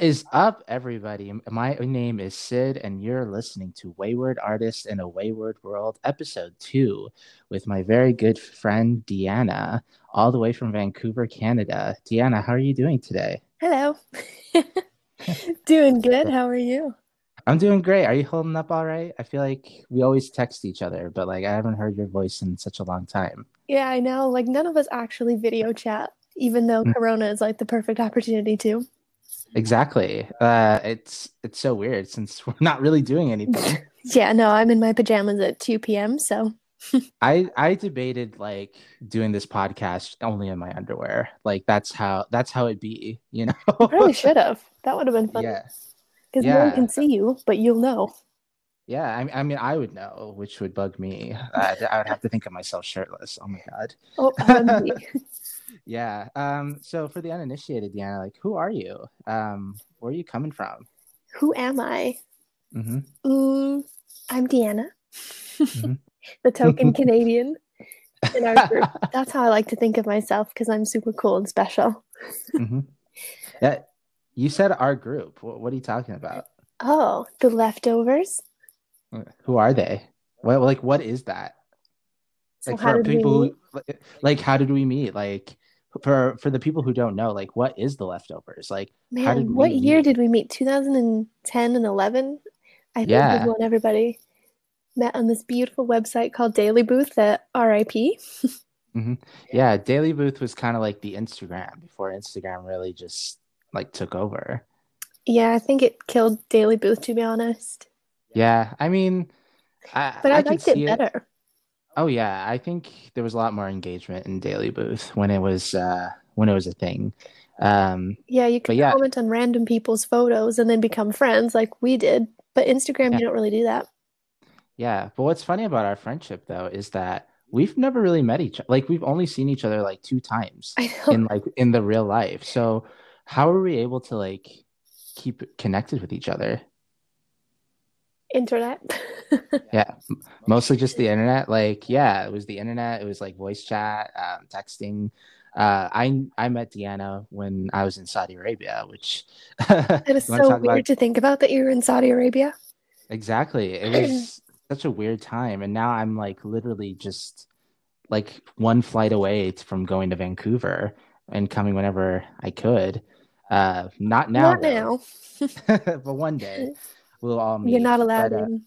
What is up, everybody? My name is Sid, and you're listening to Wayward Artist in a Wayward World, episode two, with my very good friend Deanna, all the way from Vancouver, Canada. Deanna, how are you doing today? Hello. doing good. How are you? I'm doing great. Are you holding up all right? I feel like we always text each other, but like I haven't heard your voice in such a long time. Yeah, I know. Like none of us actually video chat, even though mm. Corona is like the perfect opportunity to. Exactly. Uh, it's it's so weird since we're not really doing anything. yeah, no, I'm in my pajamas at 2 p.m. So I I debated like doing this podcast only in my underwear. Like that's how that's how it'd be, you know. probably should have. That would have been fun. Yeah. Because yeah. no one can see you, but you'll know. Yeah, I, I mean, I would know, which would bug me. Uh, I would have to think of myself shirtless. Oh my god. Oh, yeah. Um. So for the uninitiated, Deanna, like, who are you? Um. Where are you coming from? Who am I? Mm-hmm. Mm, I'm Deanna, mm-hmm. the token Canadian in our group. That's how I like to think of myself because I'm super cool and special. mm-hmm. Yeah. You said our group. What, what are you talking about? Oh, the leftovers. Who are they? What like what is that? So like for people who, like how did we meet? Like for for the people who don't know, like what is the leftovers? Like Man, what year meet? did we meet? 2010 and 11? I think yeah. when everybody met on this beautiful website called Daily Booth at RIP. mm-hmm. Yeah, Daily Booth was kind of like the Instagram before Instagram really just like took over. Yeah, I think it killed Daily Booth to be honest. Yeah, I mean, I, but I, I liked it better. It. Oh yeah, I think there was a lot more engagement in Daily Booth when it was uh, when it was a thing. Um, yeah, you can yeah. comment on random people's photos and then become friends like we did. But Instagram, yeah. you don't really do that. Yeah, but what's funny about our friendship though is that we've never really met each other. Like we've only seen each other like two times in like in the real life. So how are we able to like keep connected with each other? Internet. yeah, mostly just the internet. Like, yeah, it was the internet. It was like voice chat, um, texting. Uh, I I met Deanna when I was in Saudi Arabia, which it is so weird about... to think about that you were in Saudi Arabia. Exactly, it was such a weird time, and now I'm like literally just like one flight away from going to Vancouver and coming whenever I could. Uh, not now. Not now. but one day we'll all meet. You're not allowed but, uh, in.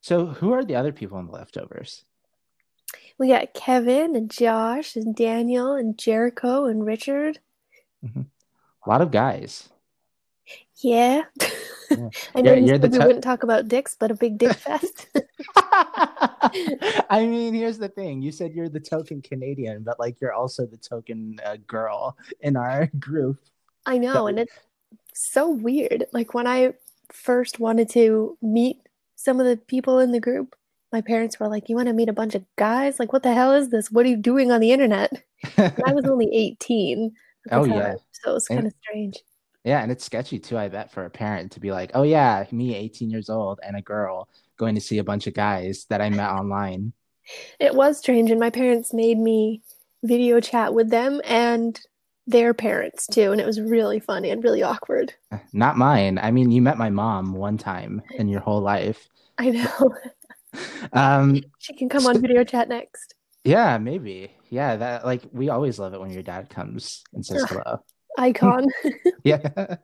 So, who are the other people in the leftovers? We got Kevin and Josh and Daniel and Jericho and Richard. Mm-hmm. A lot of guys. Yeah. yeah. I know you're, you we wouldn't talk about dicks, but a big dick fest. I mean, here's the thing. You said you're the token Canadian, but like you're also the token uh, girl in our group. I know, and it's so weird. Like when I first wanted to meet some of the people in the group, my parents were like, You want to meet a bunch of guys? Like, what the hell is this? What are you doing on the internet? I was only 18. Oh, yeah. So it was kind of strange. Yeah. And it's sketchy too, I bet, for a parent to be like, Oh, yeah, me, 18 years old, and a girl going to see a bunch of guys that I met online. It was strange. And my parents made me video chat with them. And their parents too, and it was really funny and really awkward. Not mine. I mean, you met my mom one time in your whole life. I know. um, she can come on video chat next. Yeah, maybe. Yeah, that like we always love it when your dad comes and says hello. Icon. yeah.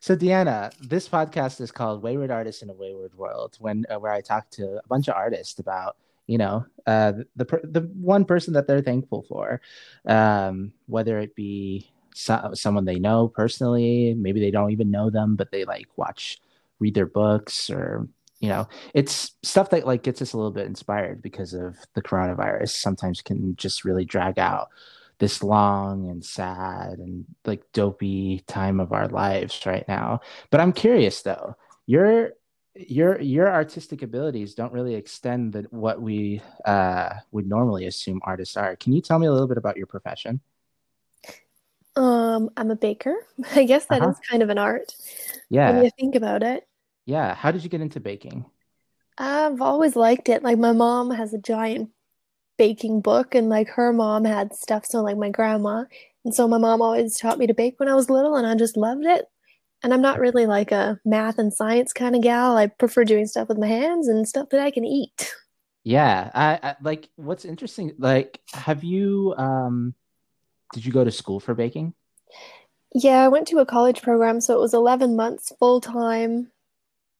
So Deanna, this podcast is called Wayward Artists in a Wayward World, when uh, where I talk to a bunch of artists about you know uh, the the one person that they're thankful for, um, whether it be so- someone they know personally, maybe they don't even know them, but they like watch, read their books, or you know, it's stuff that like gets us a little bit inspired because of the coronavirus. Sometimes can just really drag out this long and sad and like dopey time of our lives right now. But I'm curious though, you're your your artistic abilities don't really extend the, what we uh, would normally assume artists are. Can you tell me a little bit about your profession? Um, I'm a baker. I guess that uh-huh. is kind of an art. Yeah. When you think about it. Yeah. How did you get into baking? I've always liked it. Like my mom has a giant baking book, and like her mom had stuff. So like my grandma, and so my mom always taught me to bake when I was little, and I just loved it. And I'm not really like a math and science kind of gal. I prefer doing stuff with my hands and stuff that I can eat. Yeah, I, I like what's interesting. Like, have you um, did you go to school for baking? Yeah, I went to a college program, so it was 11 months full time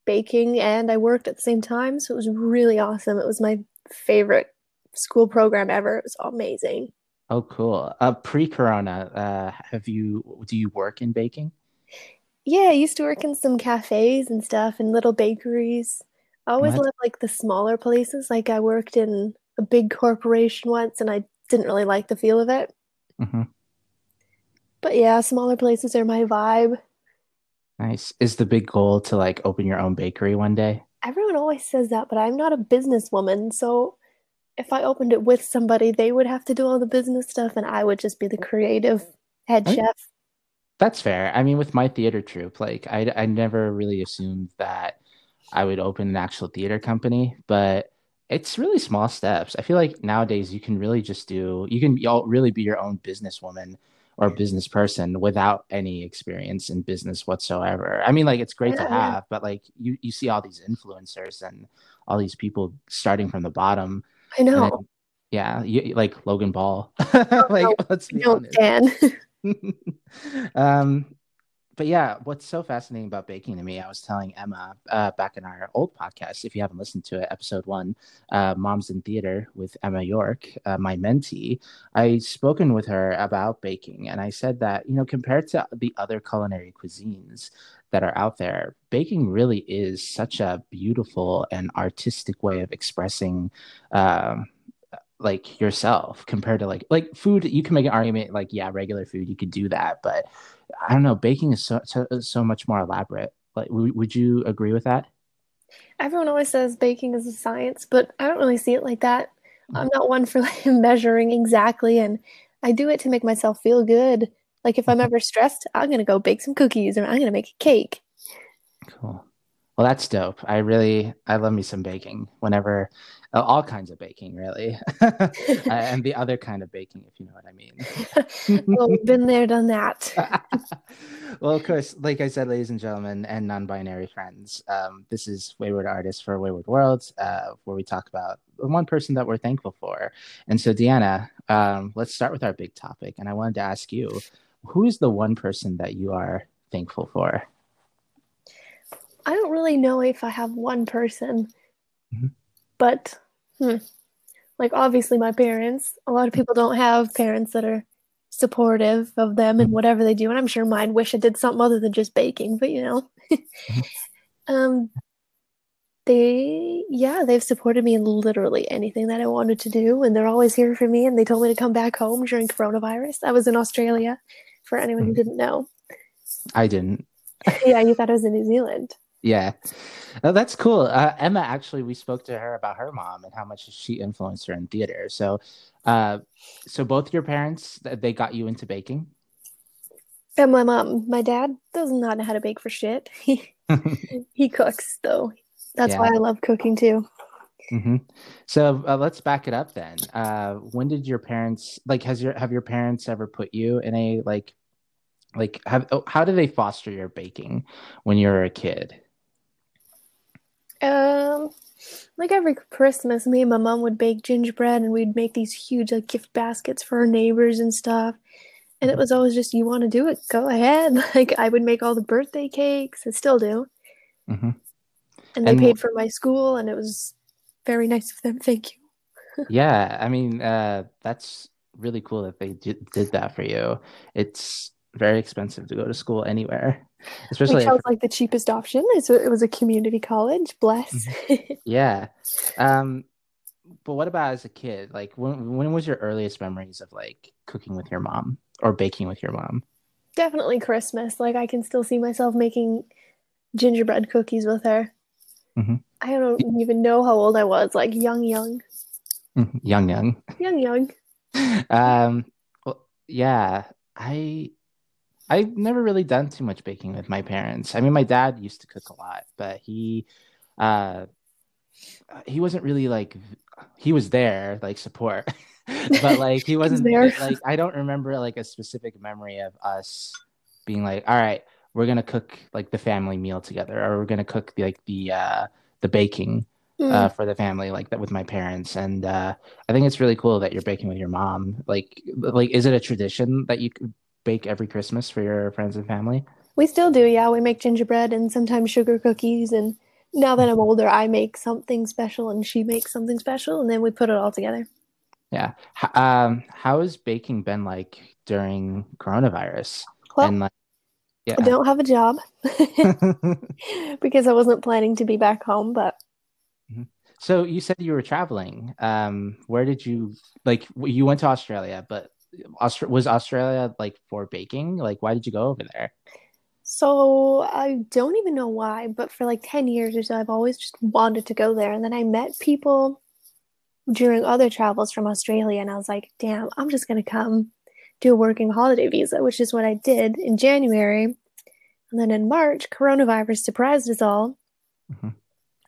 baking, and I worked at the same time, so it was really awesome. It was my favorite school program ever. It was amazing. Oh, cool. Uh, pre-corona, uh, have you do you work in baking? Yeah, I used to work in some cafes and stuff and little bakeries. I always What? loved like the smaller places. Like I worked in a big corporation once and I didn't really like the feel of it. hmm But yeah, smaller places are my vibe. Nice. Is the big goal to like open your own bakery one day? Everyone always says that, but I'm not a businesswoman, so if I opened it with somebody, they would have to do all the business stuff and I would just be the creative head I chef. That's fair. I mean, with my theater troupe, like I, I never really assumed that I would open an actual theater company, but it's really small steps. I feel like nowadays you can really just do, you can y'all really be your own businesswoman or business person without any experience in business whatsoever. I mean, like it's great to have, but like you you see all these influencers and all these people starting from the bottom, I know. then yeah, you, like Logan Paul. Oh Like, no, let's be honest. Dan. um, but yeah, what's so fascinating about baking to me, I was telling Emma uh, back in our old podcast, if you haven't listened to it, episode one, uh, Moms in Theater with Emma York, uh, my mentee, I spoken with her about baking, and I said that you know compared to the other culinary cuisines that are out there, baking really is such a beautiful and artistic way of expressing. Um, like yourself compared to like like food you can make an argument like yeah regular food you could do that but I don't know. Baking is so so, so much more elaborate. Like, w would you agree with that? Everyone always says baking is a science, but I don't really see it like that. I'm not one for like measuring exactly, and I do it to make myself feel good. Like if I'm Mhm. ever stressed, I'm gonna go bake some cookies or I'm gonna make a cake. Cool. Well, that's dope. I really, I love me some baking whenever, all kinds of baking, really. Uh, and the other kind of baking, if you know what I mean. Well, been there, done that. Well, of course, like I said, ladies and gentlemen, and non-binary friends, um, this is Wayward Artists for Wayward Worlds, uh, where we talk about the one person that we're thankful for. And so, Deanna, um, let's start with our big topic. And I wanted to ask you, who is the one person that you are thankful for? I don't really know if I have one person, Mhm. But hmm, like obviously my parents. A lot of people don't have parents that are supportive of them and whatever they do, and I'm sure mine wish I did something other than just baking, but you know. Um, they, yeah, they've supported me in literally anything that I wanted to do, and they're always here for me. And they told me to come back home during coronavirus. I was in Australia, for anyone who Mhm. didn't know. I didn't. Yeah, you thought I was in New Zealand. Yeah. Oh, that's cool. Uh, Emma, actually, we spoke to her about her mom and how much she influenced her in theater. So, uh, so both your parents they got you into baking? And my mom, my dad does not know how to bake for shit. He he cooks though. That's why I love cooking too. hmm So uh, let's back it up then. Uh, when did your parents like? Has your have your parents ever put you in a like like have oh, how do they foster your baking when you were a kid? Um, like every Christmas, me and my mom would bake gingerbread, and we'd make these huge like gift baskets for our neighbors and stuff. And it was always just, you want to do it, go ahead. Like I would make all the birthday cakes, I still do. hmm And they And paid for my school, and it was very nice of them. Thank you. yeah, I mean, uh, that's really cool that they did, did that for you. It's very expensive to go to school anywhere, especially if sounds like the cheapest option. It was a community college. Bless. Yeah. Um, but what about as a kid? Like when when was your earliest memories of like cooking with your mom or baking with your mom? Definitely Christmas. Like I can still see myself making gingerbread cookies with her. Mhm. I don't even know how old I was, like young, young, Mhm. Young, young. young, young. Um, well, yeah, I I've never really done too much baking with my parents. I mean, my dad used to cook a lot, but he uh he wasn't really like he was there like support but like he He was wasn't there. like i don't remember like a specific memory of us being like all right we're gonna cook like the family meal together, or we're gonna cook the, like the uh, the baking Mm. uh, for the family like that with my parents. And uh, I think it's really cool that you're baking with your mom. Like, like is it a tradition that you bake every Christmas for your friends and family? We still do, yeah. We make gingerbread and sometimes sugar cookies. And now that I'm older, I make something special and she makes something special, and then we put it all together. Yeah. H- um, how has baking been like during coronavirus? Well, and like, yeah. I don't have a job because I wasn't planning to be back home, but so you said you were traveling. Um, where did you like? You went to Australia, but Austra- was Australia like for baking? Like, why did you go over there? so I don't even know why, but for like 10 years or so, I've always just wanted to go there. And then I met people during other travels from Australia, and I was like, damn, I'm just going to come do a working holiday visa, which is what I did in January. And then in March, coronavirus surprised us all. Mhm.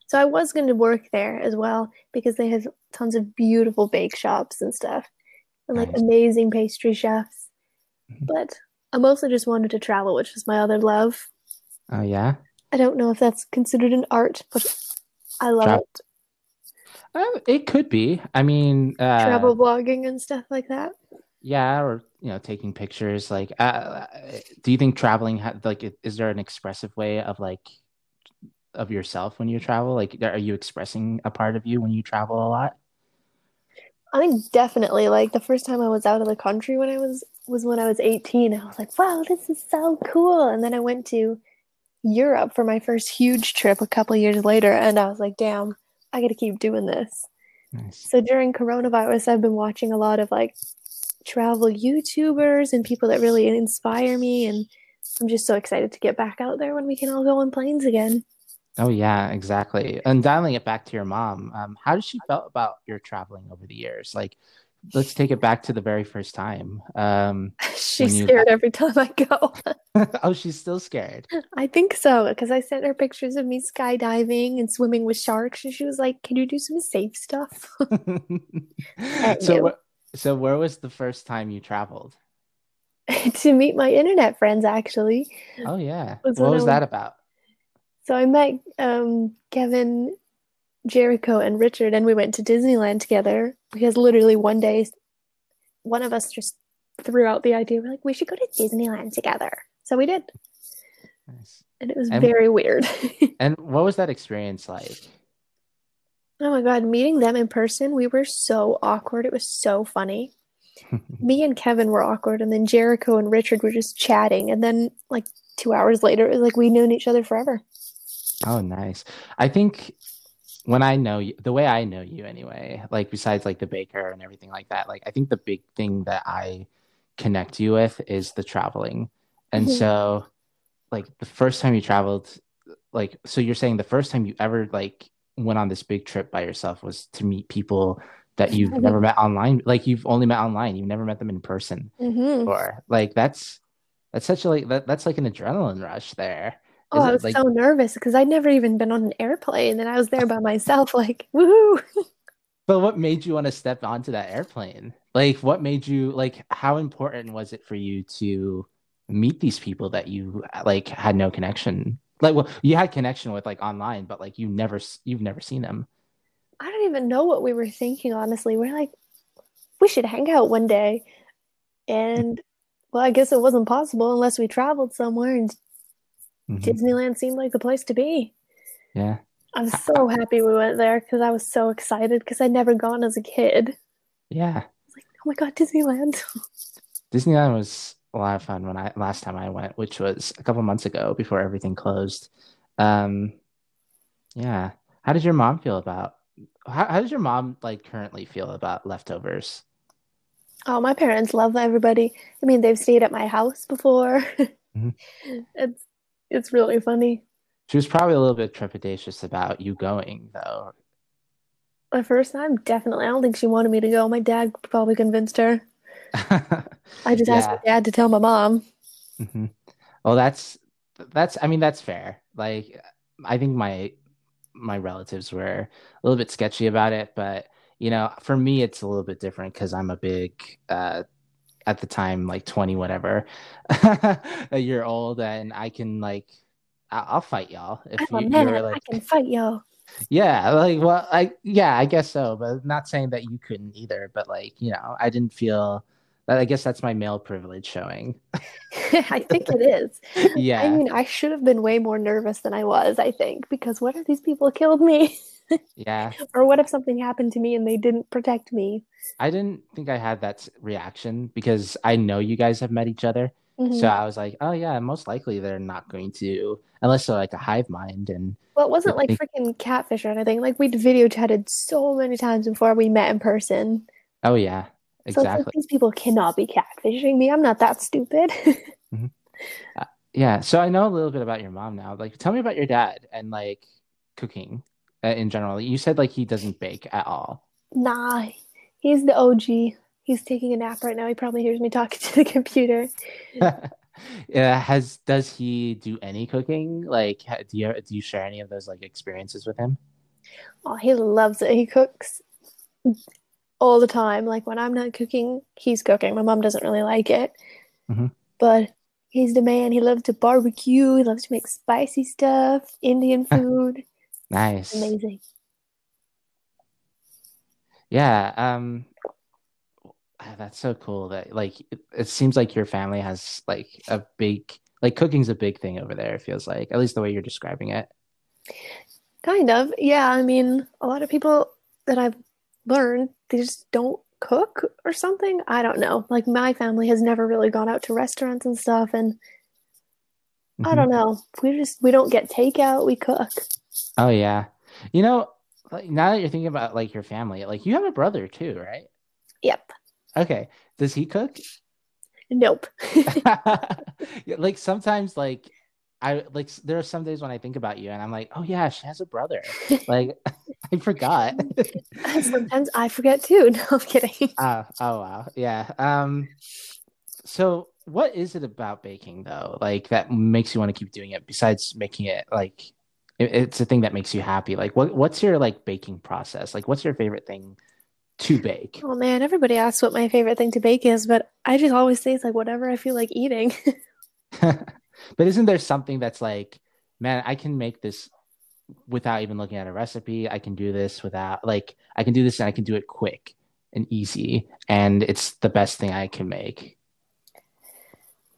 So I was going to work there as well because they have tons of beautiful bake shops and stuff and like Nice. amazing pastry chefs. Mhm. But I mostly just wanted to travel, which was my other love. Oh yeah. I don't know if that's considered an art, but I love Tra- it. Um, it could be. I mean, uh, Travel blogging and stuff like that. yeah, or you know, taking pictures. Like, uh, do you think traveling ha- like is there an expressive way of like of yourself when you travel? Like, are you expressing a part of you when you travel a lot? I think definitely like the first time I was out of the country when I was was when I was 18. I was like, wow, this is so cool. And then I went to Europe for my first huge trip a couple years later and I was like, damn, I got to keep doing this. Nice. So during coronavirus, I've been watching a lot of like travel YouTubers and people that really inspire me and I'm just so excited to get back out there when we can all go on planes again. Oh yeah, exactly. And dialing it back to your mom, um, how did she felt about your traveling over the years? Like, let's take it back to the very first time. Um, She's you- scared every time I go. oh, she's still scared. I think so because I sent her pictures of me skydiving and swimming with sharks, and she was like, "Can you do some safe stuff?" so, wh- so where was the first time you traveled? to meet my internet friends, actually. Oh yeah, Was what when I was was- that about? So I met um, Kevin, Jericho, and Richard, and we went to Disneyland together because literally one day, one of us just threw out the idea. We're like, we should go to Disneyland together. So we did, Nice. and it was And- very weird. And what was that experience like? oh my God, meeting them in person, we were so awkward. It was so funny. Me and Kevin were awkward, and then Jericho and Richard were just chatting. And then, like, two hours later, it was like we'd known each other forever. Oh, nice. I think when I know you, the way I know you anyway, like besides like the baker and everything like that, like I think the big thing that I connect you with is the traveling. And Mhm. so like the first time you traveled, like so you're saying the first time you ever like went on this big trip by yourself was to meet people that you've Mhm. never met online, like you've only met online, you've never met them in person hmm or like that's that's such a like that, that's like an adrenaline rush there. Oh, I was like- so nervous because I'd never even been on an airplane, and I was there by myself, like, woohoo! But what made you want to step onto that airplane? Like, what made you like? How important was it for you to meet these people that you like had no connection? Like, well, you had connection with like online, but like you never, you've never seen them. I don't even know what we were thinking, honestly. We're like, we should hang out one day. And well, I guess it wasn't possible unless we traveled somewhere, and Mhm. Disneyland seemed like the place to be. Yeah, I'm so happy we went there because I was so excited because I'd never gone as a kid. yeah. Like, oh my God, Disneyland. Disneyland was a lot of fun when I last time I went, which was a couple months ago before everything closed. Um, yeah. How does your mom feel about? How, how does your mom like currently feel about leftovers? Oh, my parents love everybody. I mean, they've stayed at my house before. Mhm. It's it's really funny. She was probably a little bit trepidatious about you going, though. The first time, definitely. I don't think she wanted me to go. My dad probably convinced her. I just asked my dad to tell my mom. hmm Well, that's that's. I mean, that's fair. Like, I think my my relatives were a little bit sketchy about it, but you know, for me, it's a little bit different because I'm a big uh, at the time like 20 whatever a year old and I can like I- I'll fight y'all if I'm you, man. you're I can fight y'all. yeah like well I yeah I guess so but not saying that you couldn't either but like you know I didn't feel that I guess that's my male privilege showing I think it is. yeah I mean, I should have been way more nervous than I was, I think, because what if these people killed me? Yeah or what if something happened to me and they didn't protect me? I didn't think I had that reaction because I know you guys have met each other Mhm. so I was like oh yeah most likely they're not going to unless they're like a hive mind and well, it wasn't like freaking catfish or anything. Like we'd video chatted so many times before we met in person. oh yeah So it's like exactly these people cannot be catfishing me. I'm not that stupid. Yeah, so I know a little bit about your mom now. Like, tell me about your dad and like cooking uh, in general. You said like he doesn't bake at all. nah, he's the OG. He's taking a nap right now. He probably hears me talking to the computer. yeah, has does he do any cooking? Like, do you do you share any of those like experiences with him? Oh, he loves it. He cooks all the time. Like when I'm not cooking, he's cooking. My mom doesn't really like it. Mhm. But he's the man. He loves to barbecue. He loves to make spicy stuff, Indian food. Nice. Amazing. Yeah, um ah, that's so cool that like it, it seems like your family has like a big like cooking's a big thing over there, it feels like. At least the way you're describing it. Kind of. Yeah, I mean, a lot of people that I've learned, they just don't cook or something. I don't know. Like my family has never really gone out to restaurants and stuff and I Mhm. don't know. We just we don't get takeout, we cook. Oh yeah. You know, like now that you're thinking about like your family, like you have a brother too, right? Yep. Okay. Does he cook? Nope. Like sometimes like I like there are some days when I think about you and I'm like, oh yeah, she has a brother. Like I forgot. Sometimes I forget too. No, I'm kidding. Uh, oh wow. Yeah. Um so what is it about baking though? Like that makes you want to keep doing it besides making it like it's a thing that makes you happy. Like what what's your like baking process? Like what's your favorite thing to bake? Oh man, everybody asks what my favorite thing to bake is, but I just always say it's like whatever I feel like eating. but isn't there something that's like, man, I can make this without even looking at a recipe. I can do this without like I can do this and I can do it quick and easy and it's the best thing I can make.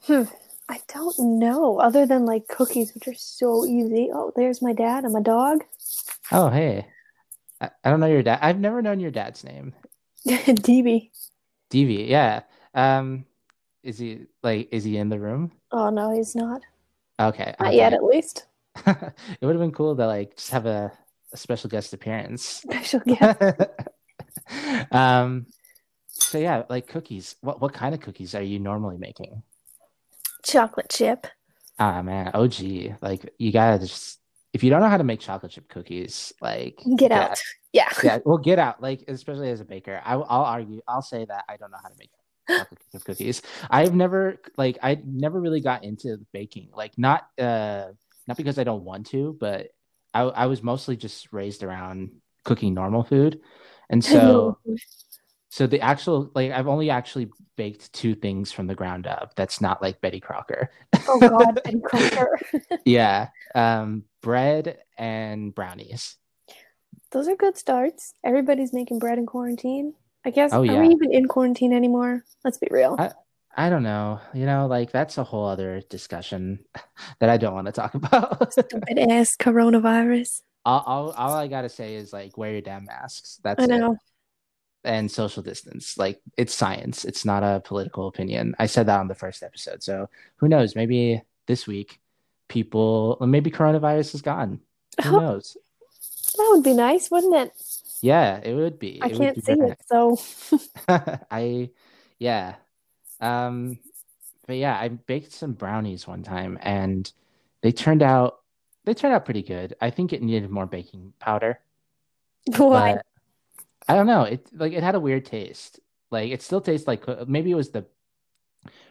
Hmm. I don't know, other than like cookies, which are so easy. Oh, there's my dad and my dog. Oh, hey. I, I don't know your dad. I've never known your dad's name. DB. DV. Yeah. Um is he like is he in the room? Oh no, he's not. Okay. Not okay. yet, at least. it would have been cool to like just have a, a special guest appearance. Special guest. um so yeah, like cookies. What what kind of cookies are you normally making? Chocolate chip. Ah man, OG. Like you gotta just if you don't know how to make chocolate chip cookies, like Get out. Yeah. Yeah, well, get out. Like especially as a baker, I, will argue. I'll say that I don't know how to make chocolate chip cookies. I've never like I never really got into baking. Like not uh not because I don't want to, but I I was mostly just raised around cooking normal food, and so so the actual like I've only actually baked two things from the ground up. That's not like Betty Crocker. oh God, Betty Crocker. yeah, um, bread and brownies. Those are good starts. Everybody's making bread in quarantine. I guess. Oh, Are we even in quarantine anymore? Let's be real. I- I don't know. You know, like that's a whole other discussion that I don't want to talk about. Stupid ass coronavirus. all, all, all I gotta say is like wear your damn masks. That's I it. And social distance. Like it's science. It's not a political opinion. I said that on the first episode. So who knows? Maybe this week people maybe coronavirus is gone. Who Oh, knows? that would be nice, wouldn't it? Yeah, it would be. I It can't be see it, so I yeah. Um but yeah, I baked some brownies one time and they turned out they turned out pretty good. I think it needed more baking powder. why? I don't know. It like it had a weird taste. Like it still tastes like maybe it was the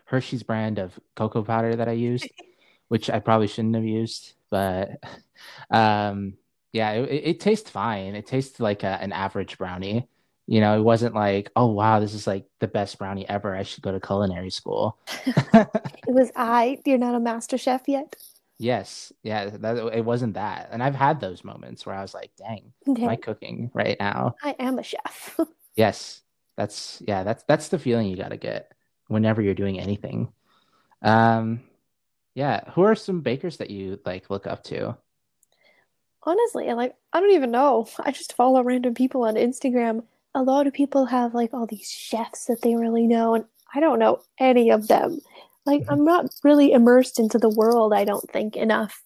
Hershey's brand of cocoa powder that I used, which I probably shouldn't have used, but um yeah, it, it, it tastes fine. It tastes like a, an average brownie. You know, it wasn't like, oh wow, this is like the best brownie ever. I should go to culinary school. it was I. You're not a master chef yet. Yes, yeah, that it wasn't that. And I've had those moments where I was like, dang, Okay. am I cooking right now? I am a chef. Yes. That's yeah, that's that's the feeling you gotta get whenever you're doing anything. Um yeah, who are some bakers that you like look up to? Honestly, like I don't even know. I just follow random people on Instagram. A lot of people have like all these chefs that they really know, and I don't know any of them. Like Mhm. I'm not really immersed into the world, I don't think, enough.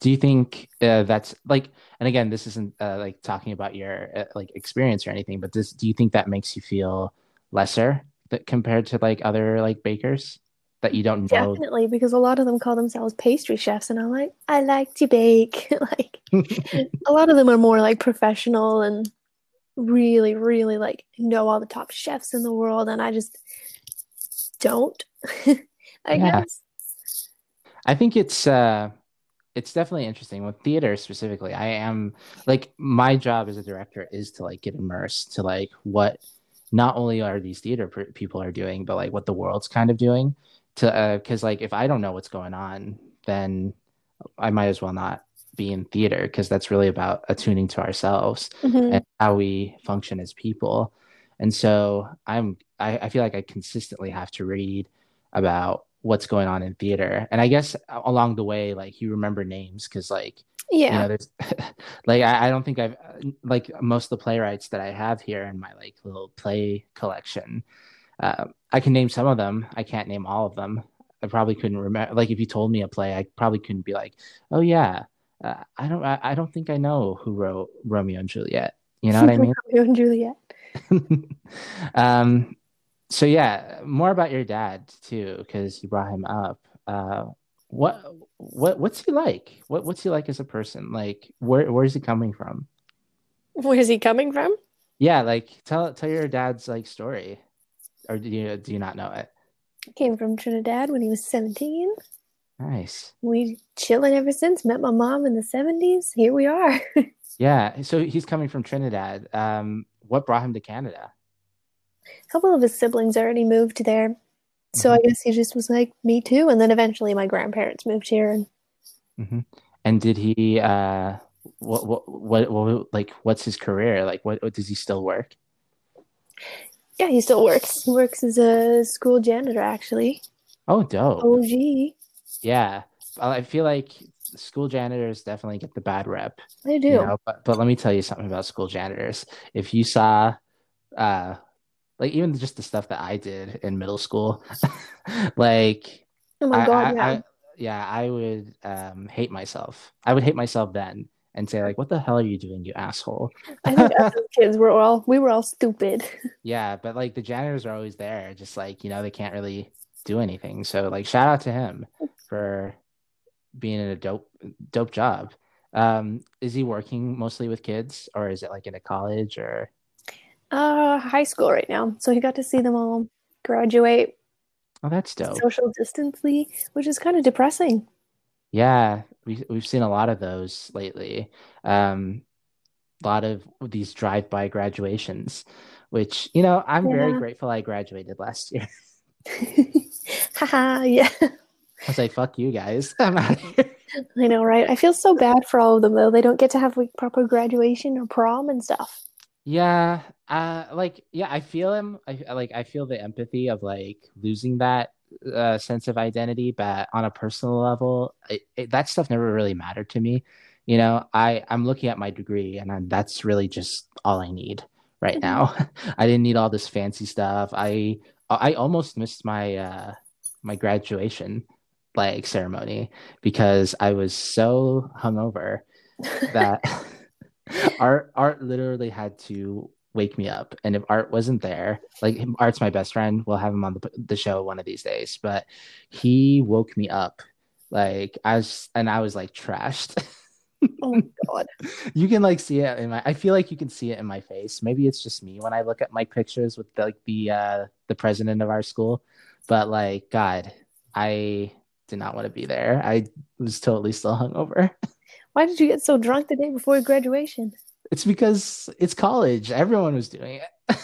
Do you think uh, that's like and again, this isn't uh, like talking about your uh, like experience or anything, but this do you think that makes you feel lesser that compared to like other like bakers that you don't know? Definitely, because a lot of them call themselves pastry chefs, and I'm like, I like to bake. like a lot of them are more like professional and really, really like know all the top chefs in the world, and I just don't. I Yeah. guess. I think it's uh it's definitely interesting with theater specifically. I am like my job as a director is to like get immersed to like what not only are these theater pr- people are doing, but like what the world's kind of doing. To uh, because like if I don't know what's going on, then I might as well not be in theater because that's really about attuning to ourselves Mhm. and how we function as people. And so I'm I, I feel like I consistently have to read about what's going on in theater. And I guess along the way, like you remember names because like you Yeah. know there's like I, I don't think I've like most of the playwrights that I have here in my like little play collection. Uh, I can name some of them. I can't name all of them. I probably couldn't remember. Like if you told me a play, I probably couldn't be like, oh yeah, uh, I don't. I, I don't think I know who wrote Romeo and Juliet. You know what I mean? Romeo and Juliet. um, so yeah, more about your dad too, because you brought him up. Uh, what what what's he like? What what's he like as a person? Like where where's he coming from? Where's he coming from? Yeah, like tell tell your dad's like story, or do you do you not know it? Came from Trinidad when he was 17. Nice. We chilling ever since. Met my mom in the 70s. Here we are. Yeah, so he's coming from Trinidad. Um, what brought him to Canada? A couple of his siblings already moved there. So I guess he just was like, me too. And then eventually my grandparents moved here. And hmm And did he uh what what what, what like what's his career? Like what, what does he still work? yeah, he still works. He works as a school janitor, actually. Oh, dope. OG. Yeah. I I feel like school janitors definitely get the bad rep, They do. you know, but but let me tell you something about school janitors. If you saw uh like even just the stuff that I did in middle school, like oh my God, I, yeah. I yeah, I would um hate myself. I would hate myself then and say like, what the hell are you doing, you asshole? I think us kids were all, we were all stupid. Yeah, but like the janitors are always there, just like, you know, they can't really do anything. So like shout out to him for being in a dope dope job. Um, is he working mostly with kids or is it like in a college or Uh, high school right now. So he got to see them all graduate oh that's dope. social distantly, which is kind of depressing. Yeah, we we've seen a lot of those lately. Um, a lot of these drive-by graduations, which, you know, I'm very grateful I graduated last year. Haha, yeah. I was like, fuck you guys. I'm out here. I know, right? I feel so bad for all of them though. They don't get to have like proper graduation or prom and stuff. Yeah, uh, like yeah, I feel him. I like I feel the empathy of like losing that uh, sense of identity, but on a personal level, it, it, that stuff never really mattered to me. You know, I I'm looking at my degree, and I'm, that's really just all I need right Mhm. now. I didn't need all this fancy stuff. I I almost missed my uh my graduation like ceremony because I was so hungover that art art literally had to wake me up. And if art wasn't there like him- art's my best friend. We'll have him on the, the show one of these days. But he woke me up like i was and i was like trashed. Oh my god. you can like see it in my i feel like you can see it in my face. Maybe it's just me when i look at my pictures with like the uh the president of our school. But like god i did not want to be there. I was totally still hungover. Why did you get so drunk the day before graduation? It's because it's college. Everyone was doing it.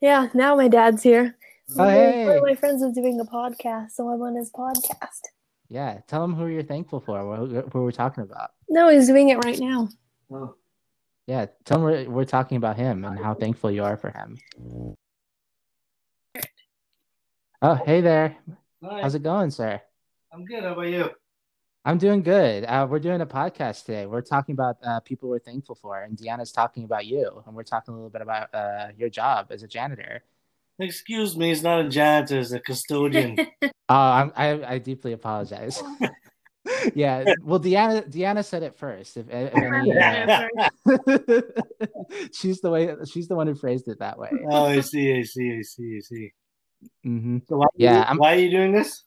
Yeah, now my dad's here. Oh, hey. One of my friends is doing a podcast, so I'm on his podcast. Yeah, tell him who you're thankful for. What, what we're talking about. No, he's doing it right now. Oh. Yeah, tell him we're, we're talking about him and how thankful you are for him. Oh, hey there. Hi, How's it going, sir? I'm good. How about you? I'm doing good. Uh, we're doing a podcast today. We're talking about uh, people we're thankful for, and Deanna's talking about you, and we're talking a little bit about uh, your job as a janitor. Excuse me, he's not a janitor, he's a custodian. Oh, I'm, I I deeply apologize. yeah, well, Deanna Deanna said it first. If, if any, uh, she's the way she's the one who phrased it that way. oh, I see, I see, I see, I see. Mm-hmm. So why, Yeah, you, why are you doing this?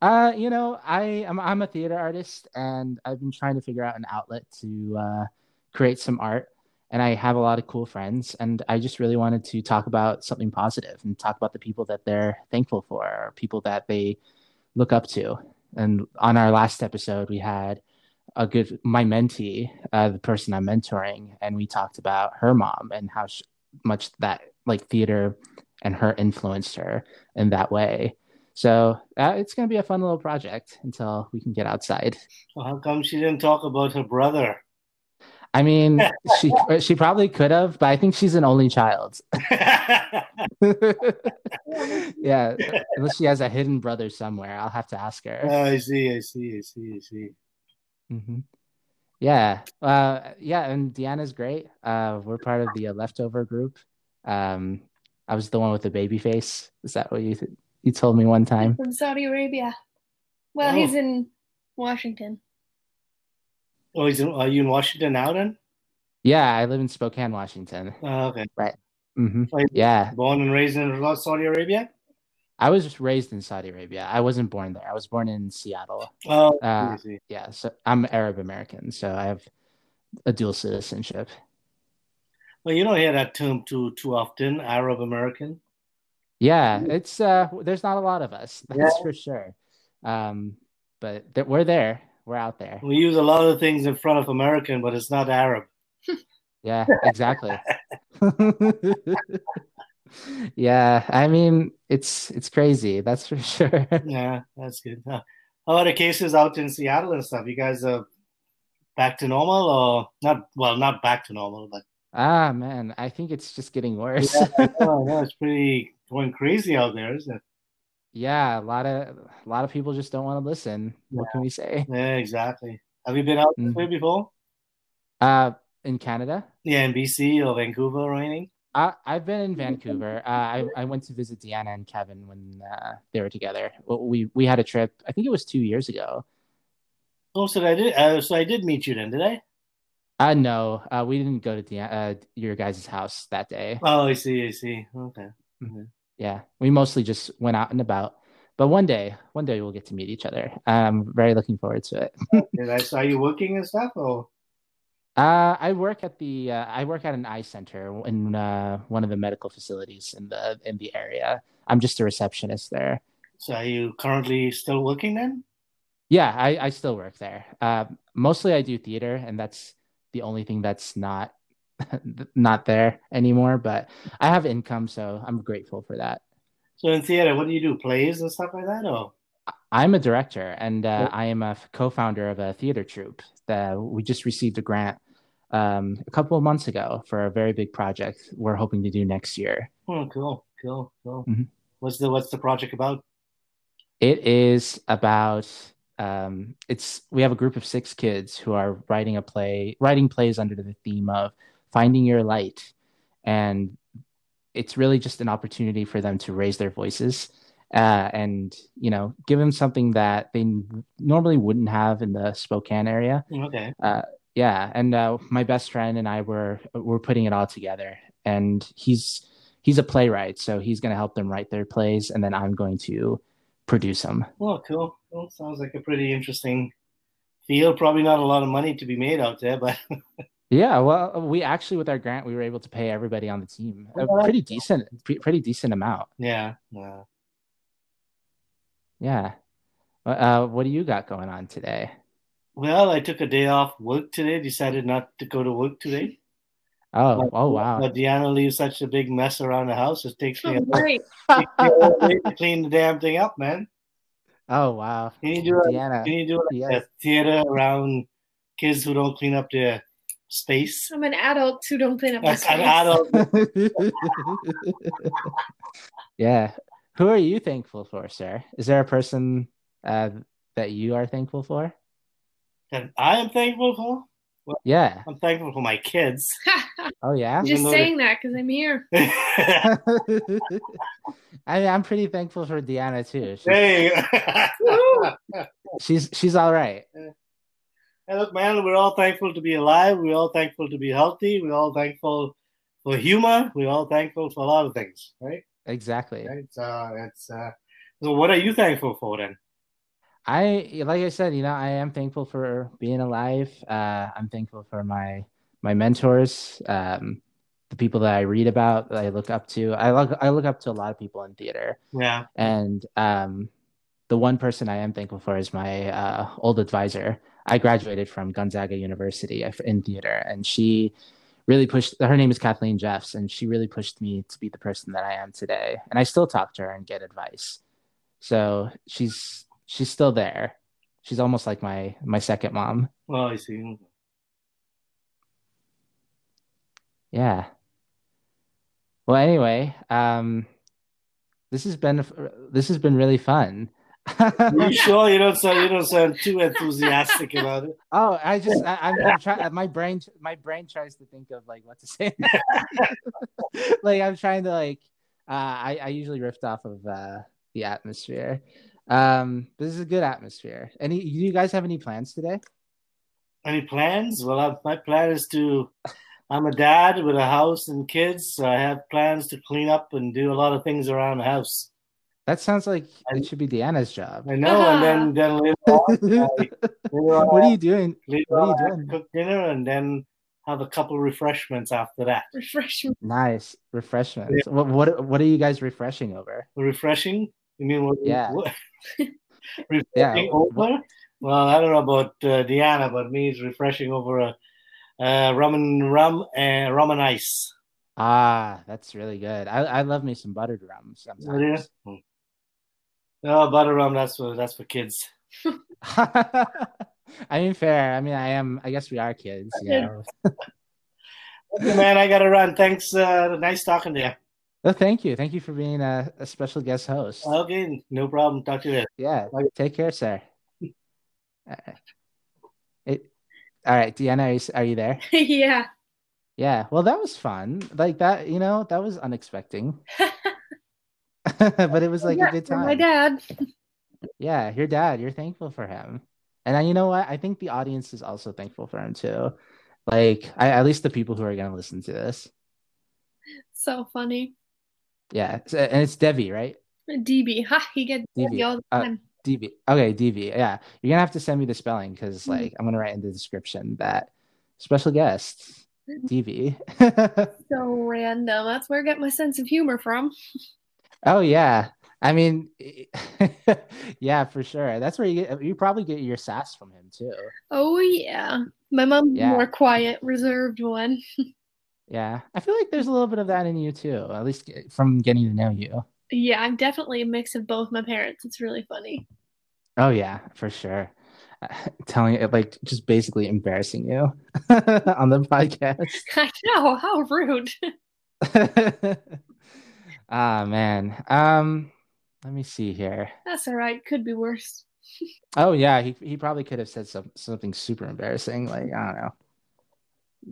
Uh, you know, I am I'm a theater artist, and I've been trying to figure out an outlet to uh, create some art. And I have a lot of cool friends, and I just really wanted to talk about something positive and talk about the people that they're thankful for, or people that they look up to. And on our last episode, we had a good my mentee, uh, the person I'm mentoring, and we talked about her mom and how sh- much that like theater and her influenced her in that way. So uh, it's going to be a fun little project until we can get outside. Well, how come she didn't talk about her brother? I mean, she she probably could have, but I think she's an only child. yeah, unless she has a hidden brother somewhere, I'll have to ask her. Oh, I see, I see, I see, I see. hmm Yeah, uh, yeah, and Deanna's great. Uh, we're part of the uh, leftover group. Um, I was the one with the baby face. Is that what you th- you told me one time? From Saudi Arabia. Well, Oh. he's in Washington. Oh, he's in, are you in Washington now then? Yeah, I live in Spokane, Washington. Oh, okay. hmm Like- Yeah, Born and raised in Saudi Arabia? I was just raised in Saudi Arabia. I wasn't born there. I was born in Seattle. Oh, I Uh. Yeah, so I'm Arab American, so I have a dual citizenship. Well, you don't hear that term too too often, Arab American. Yeah, it's uh there's not a lot of us, that's Yeah. for sure. Um, but th- we're there. We're out there. We use a lot of things in front of American, but it's not Arab. Yeah, exactly. yeah, I mean, it's it's crazy, that's for sure. Yeah, that's good. How are the cases out in Seattle and stuff? You guys are back to normal or not? Well, not back to normal, but Ah, man, I think it's just getting worse. oh, no, it's pretty going crazy out there, isn't it? Yeah, a lot of a lot of people just don't want to listen. What can we say? Yeah, exactly. Have you been out this Mhm. way before? Uh, in Canada, Yeah, in BC or Vancouver or anything? I I've been in Vancouver. Uh, I I went to visit Deanna and Kevin when uh, they were together. Well, We we had a trip. I think it was two years ago. Oh, so I did. Uh, so I did meet you then, did I? Uh no, uh, we didn't go to Deanna, uh, your guys' house that day. Oh, I see. I see. Okay. Yeah, we mostly just went out and about. But one day, one day we'll get to meet each other. I'm very looking forward to it. Did I saw you working and stuff? Or Uh, I work at the uh, I work at an eye center in uh, one of the medical facilities in the in the area. I'm just a receptionist there. so are you currently still working then? Yeah, I, I still work there. Uh, mostly I do theater, and that's the only thing that's not not there anymore. But I have income, so I'm grateful for that. So in theater, what do you do? Plays and stuff like that, or I'm a director, and uh, Yep. I am a co-founder of a theater troupe. That we just received a grant um, a couple of months ago for a very big project we're hoping to do next year. oh, cool, cool, cool. Mhm. What's the what's the project about? It is about um, it's we have a group of six kids who are writing a play, writing plays under the theme of finding your light, and it's really just an opportunity for them to raise their voices uh, and you know give them something that they normally wouldn't have in the Spokane area. Okay. Yeah, and uh, my best friend and I were were putting it all together, and he's he's a playwright, so he's going to help them write their plays, and then I'm going to produce them. Oh, cool. Cool. Sounds like a pretty interesting field. Probably not a lot of money to be made out there, but Yeah, well, we actually with our grant we were able to pay everybody on the team a pretty decent, pre- pretty decent amount. yeah. yeah. Yeah. Uh, what do you got going on today? Well, I took a day off work today. Decided not to go to work today. Oh, But- oh wow. But Deanna leaves such a big mess around the house. It takes me a Oh, takes me a day to clean the damn thing up, man. oh wow. Can you do it? Deanna. Can you do like Yes. a theater around kids who don't clean up their space? I'm an adult who don't clean up my As an adult, yeah. Who are you thankful for, sir? Is there a person uh, that you are thankful for? that I am thankful for. Yeah. I'm thankful for my kids. Oh yeah. I'm just saying that because I'm here. I mean, I'm pretty thankful for Deanna too. She's, hey, she's she's all right. Look, man, we're all thankful to be alive. We're all thankful to be healthy. We're all thankful for humor. We're all thankful for a lot of things, right? Exactly. Right. So it's uh, so. What are you thankful for then? I like I said, you know, I am thankful for being alive. Uh, I'm thankful for my my mentors, um, the people that I read about, that I look up to. I look I look up to a lot of people in theater, Yeah. and um, the one person I am thankful for is my uh, old advisor. I graduated from Gonzaga University in theater, and she really pushed. Her name is Kathleen Jeffs, and she really pushed me to be the person that I am today. And I still talk to her and get advice. So she's she's still there. She's almost like my my second mom. Well, I see. Yeah. Well, anyway, um, this has been this has been really fun. You sure you don't sound you don't sound too enthusiastic about it? Oh, I just I, I'm, I'm trying. My brain my brain tries to think of like what to say. like I'm trying to like uh, I I usually riff off of uh, the atmosphere. Um, but this is a good atmosphere. Any do you guys have any plans today? Any plans? Well, I, my plan is to. I'm a dad with a house and kids, so I have plans to clean up and do a lot of things around the house. That sounds like And- it should be Deanna's job. I know, and then then later on, I, later on, what are you doing? later what are you on I have to doing? cook dinner and then have a couple refreshments after that. Refreshment. Nice refreshments. What what what are you guys refreshing over? Refreshing? You mean what? Yeah. What? refreshing Yeah, over? Well, I don't know about uh, Deanna, but me, it's refreshing over a uh, rum and rum and rum and ice. Ah, that's really good. I, I love me some buttered rum Oh, yeah? Sometimes. No, butter rum. That's for that's for kids. I mean, fair. I mean, I am. I guess we are kids. You know. Okay, man, I gotta run. Thanks. Uh, nice talking to you. Well, thank you. Thank you for being a, a special guest host. Okay, no problem. Talk to you later. yeah. bye. Take care, sir. All right. It, all right, Deanna, are you, are you there? yeah. Yeah. Well, that was fun. Like that, you know, that was unexpected. but it was like Yeah, a good time. My dad. Yeah, your dad, you're thankful for him. And you know what? I think the audience is also thankful for him too. Like I, at least the people who are gonna listen to this. So funny. Yeah. And it's Devi, right? DB. Ha, he gets DB. DB all the Uh, time. DV. Okay, DV. Yeah. You're gonna have to send me the spelling because Mhm. like I'm gonna write in the description that special guest DV. so random. That's where I get my sense of humor from. oh yeah. I mean, yeah, for sure. That's where you get you probably get your sass from him too. Oh yeah. My mom's Yeah. more quiet, reserved one. Yeah, I feel like there's a little bit of that in you too, at least from getting to know you. Yeah, I'm definitely a mix of both my parents. It's really funny. Oh yeah, for sure. Telling it like just basically embarrassing you on the podcast. I know, how rude. Ah man. Um, let me see here. That's all right. Could be worse. Oh yeah, he he probably could have said some, something super embarrassing, like I don't know,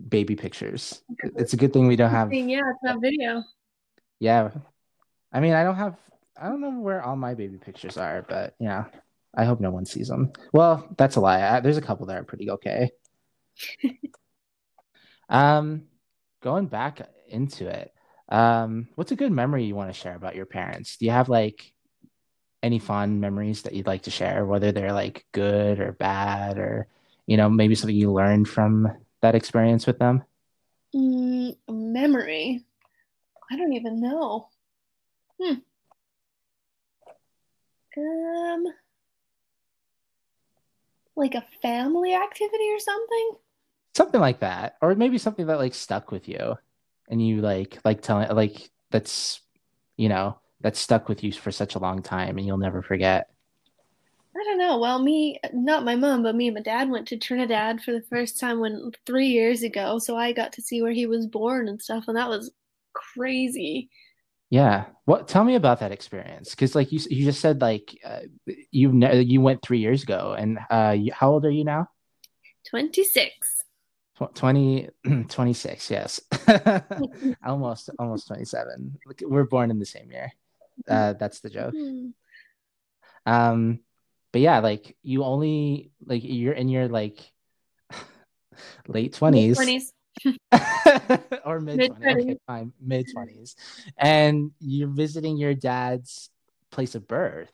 baby pictures. It's a good thing we don't have. Yeah, it's not video. Yeah, I mean, I don't have. I don't know where all my baby pictures are, but you know, I hope no one sees them. Well, that's a lie. I, there's a couple that are pretty okay. um, going back into it, um, what's a good memory you want to share about your parents? Do you have like any fond memories that you'd like to share, whether they're like good or bad, or you know, maybe something you learned from that experience with them? Mm, memory. I don't even know. Hmm. Um. like a family activity or something. something like that or maybe something that like stuck with you and you like like telling like that's you know that's stuck with you for such a long time and you'll never forget I don't know. Well, me, not my mom, but me and my dad went to Trinidad for the first time when three years ago. So I got to see where he was born and stuff, and that was crazy. yeah what tell me about that experience because like you you just said like uh, you ne- you went three years ago and uh you, how old are you now 26. Tw- 20 26 yes. Almost almost 27 we're born in the same year. Uh that's the joke. Hmm. um but yeah like you only like you're in your like late 20s 20s. or mid Mid- 20s okay fine. Mid 20s and you're visiting your dad's place of birth.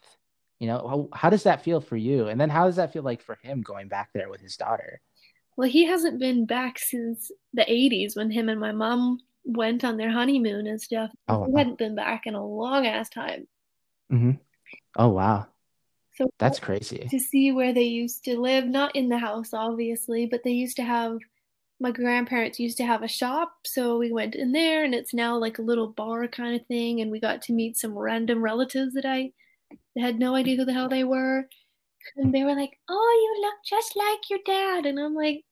You know how, how does that feel for you? And then how does that feel like for him going back there with his daughter Well, he hasn't been back since the 80s when him and my mom went on their honeymoon and stuff. Oh, he wow. hadn't been back in a long ass time. hmm oh wow So that's crazy to see where they used to live, not in the house, obviously, but they used to have my grandparents used to have a shop. So we went in there, and it's now like a little bar kind of thing. And we got to meet some random relatives that I had no idea who the hell they were. And they were like, Oh, you look just like your dad. And I'm like,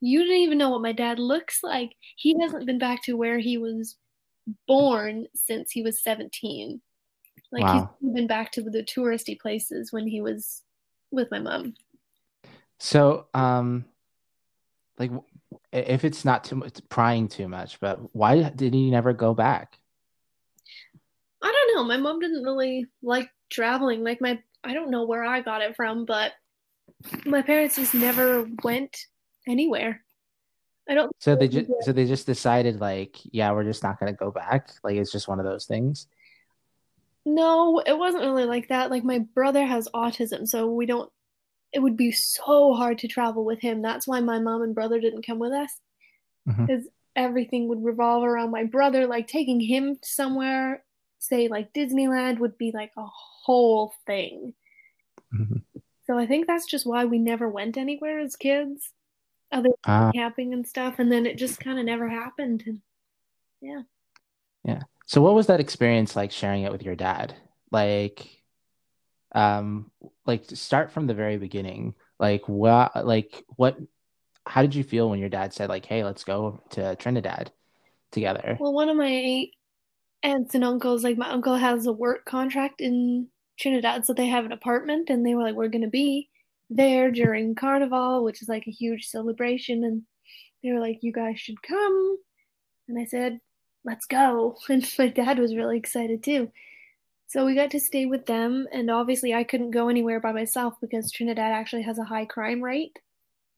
You didn't even know what my dad looks like. He hasn't been back to where he was born since he was 17. Like Wow. he's been back to the touristy places when he was with my mom. so um like if it's not too much prying too much but why did he never go back I don't know. My mom didn't really like traveling. Like my I don't know where I got it from, but my parents just never went anywhere. I don't so they just so they just decided like yeah we're just not going to go back like it's just one of those things No, it wasn't really like that. Like my brother has autism, so we don't it would be so hard to travel with him. That's why my mom and brother didn't come with us. Mm-hmm. Because everything would revolve around my brother. Like taking him somewhere, say like Disneyland, would be like a whole thing. Mhm. So I think that's just why we never went anywhere as kids, other than Ah. camping and stuff. And then it just kind of never happened. And yeah. Yeah. So what was that experience like sharing it with your dad? Like um like start from the very beginning. Like what like what how did you feel when your dad said like hey, let's go to Trinidad together? well, one of my aunts and uncles, like my uncle has a work contract in Trinidad, so they have an apartment, and they were like, "We're gonna be there during Carnival, which is like a huge celebration," and they were like, "You guys should come," and I said, "Let's go," and my dad was really excited too. So we got to stay with them, and obviously I couldn't go anywhere by myself because Trinidad actually has a high crime rate.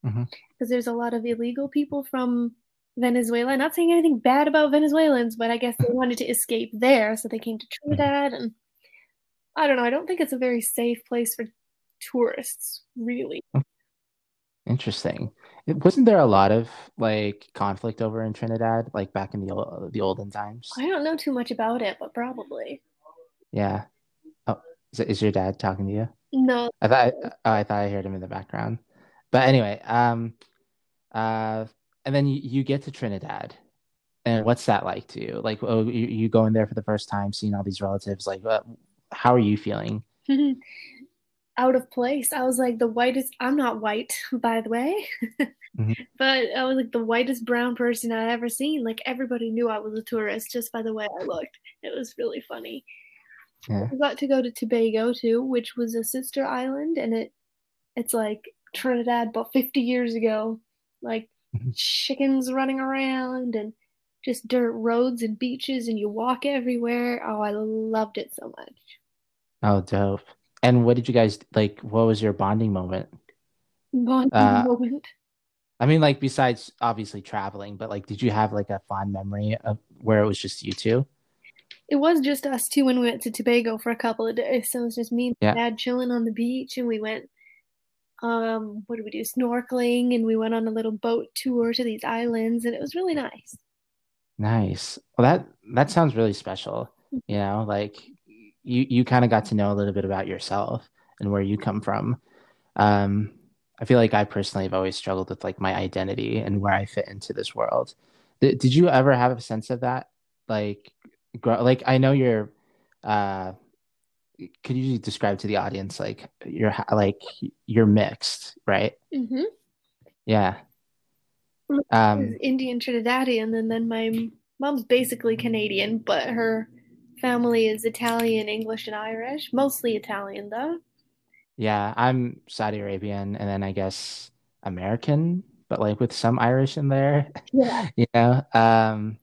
Mm-hmm. Because there's a lot of illegal people from Venezuela. Not saying anything bad about Venezuelans, but I guess they wanted to escape there, so they came to mm-hmm. Trinidad. And I don't know, I don't think it's a very safe place for tourists, really. Interesting. It- Wasn't there a lot of like conflict over in Trinidad like back in the the olden times? I don't know too much about it, but probably. Yeah. Oh, is, is your dad talking to you? No, I thought oh, I thought I heard him in the background. But anyway, um uh and then you, you get to Trinidad. And what's that like to you? Like oh you, you going there for the first time, seeing all these relatives, like uh, how are you feeling? out of place. I was like the whitest, I'm not white, by the way, Mhm. but I was like the whitest brown person I'd ever seen. Like everybody knew I was a tourist just by the way I looked. It was really funny. Yeah. We got to go to Tobago too, which was a sister island, and it it's like Trinidad, but 50 years ago. Like Mhm. chickens running around and just dirt roads and beaches, and you walk everywhere. Oh, I loved it so much. Oh, dope. And what did you guys like what was your bonding moment? Bonding Uh, moment. I mean like besides obviously traveling, but like did you have like a fond memory of where it was just you two? It was just us two when we went to Tobago for a couple of days. So it was just me and Yeah. dad chilling on the beach, and we went. Um, what did we do? Snorkeling, and we went on a little boat tour to these islands, and it was really nice. Nice. Well, that that sounds really special. You know, like you you kind of got to know a little bit about yourself and where you come from. Um, I feel like I personally have always struggled with like my identity and where I fit into this world. Did, did you ever have a sense of that? Like, grow, like I know you're. Uh, could you describe to the audience like you're like you're mixed, right? Mm-hmm. Yeah. Um, Indian Trinidadian, and then my mom's basically Canadian, but her family is Italian, English, and Irish. Mostly Italian, though. Yeah, I'm Saudi Arabian, and then I guess American, but like with some Irish in there. Yeah. you know. Um.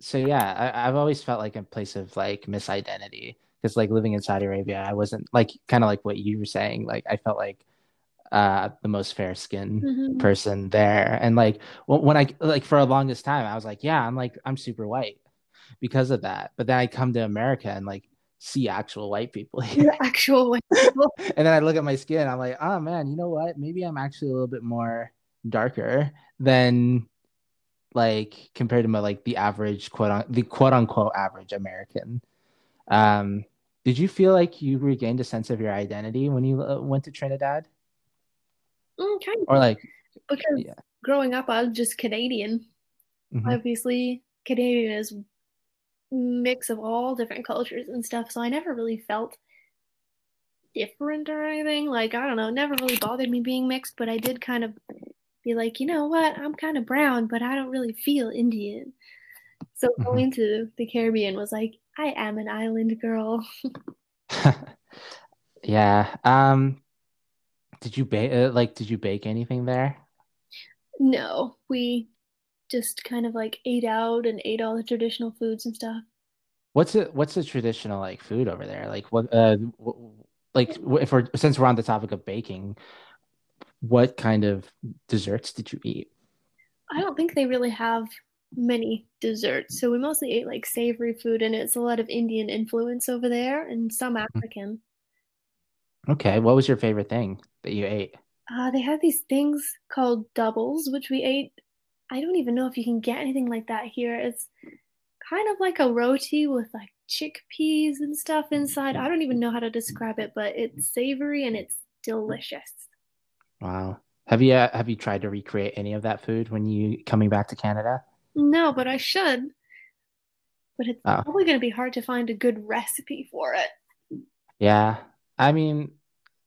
So yeah, I, I've always felt like a place of like misidentity because like living in Saudi Arabia, I wasn't like kind of like what you were saying. Like I felt like uh the most fair skinned Mhm. person there, and like when, when I like for a longest time, I was like, yeah, I'm like I'm super white because of that. But then I come to America and like see actual white people here, actual white people. and then I look at my skin, I'm like, oh man, you know what? Maybe I'm actually a little bit more darker than like compared to my like the average quote on the quote unquote average American. Um, did you feel like you regained a sense of your identity when you uh, went to Trinidad, Mm, kind of. or like, Because yeah. growing up, I was just Canadian. mhm. Obviously, Canadian is mix of all different cultures and stuff, so I never really felt different or anything. Like, I don't know, it never really bothered me being mixed, but I did kind of be like, you know what, I'm kind of brown, but I don't really feel Indian. So Mhm. going to the Caribbean was like, I am an island girl. yeah. Um, did you bake? Uh, like, did you bake anything there? No, we just kind of like ate out and ate all the traditional foods and stuff. What's it? What's the traditional like food over there? Like, what? Uh, like if we're since we're on the topic of baking, what kind of desserts did you eat? I don't think they really have many desserts. So we mostly ate like savory food, and it's a lot of Indian influence over there and some African. Okay, what was your favorite thing that you ate? Uh, they have these things called doubles, which we ate. I don't even know if you can get anything like that here. It's kind of like a roti with like chickpeas and stuff inside. I don't even know how to describe it, but it's savory and it's delicious. Wow. Have you uh, have you tried to recreate any of that food when you coming back to Canada? No, but I should. But it's Oh. probably going to be hard to find a good recipe for it. Yeah. I mean,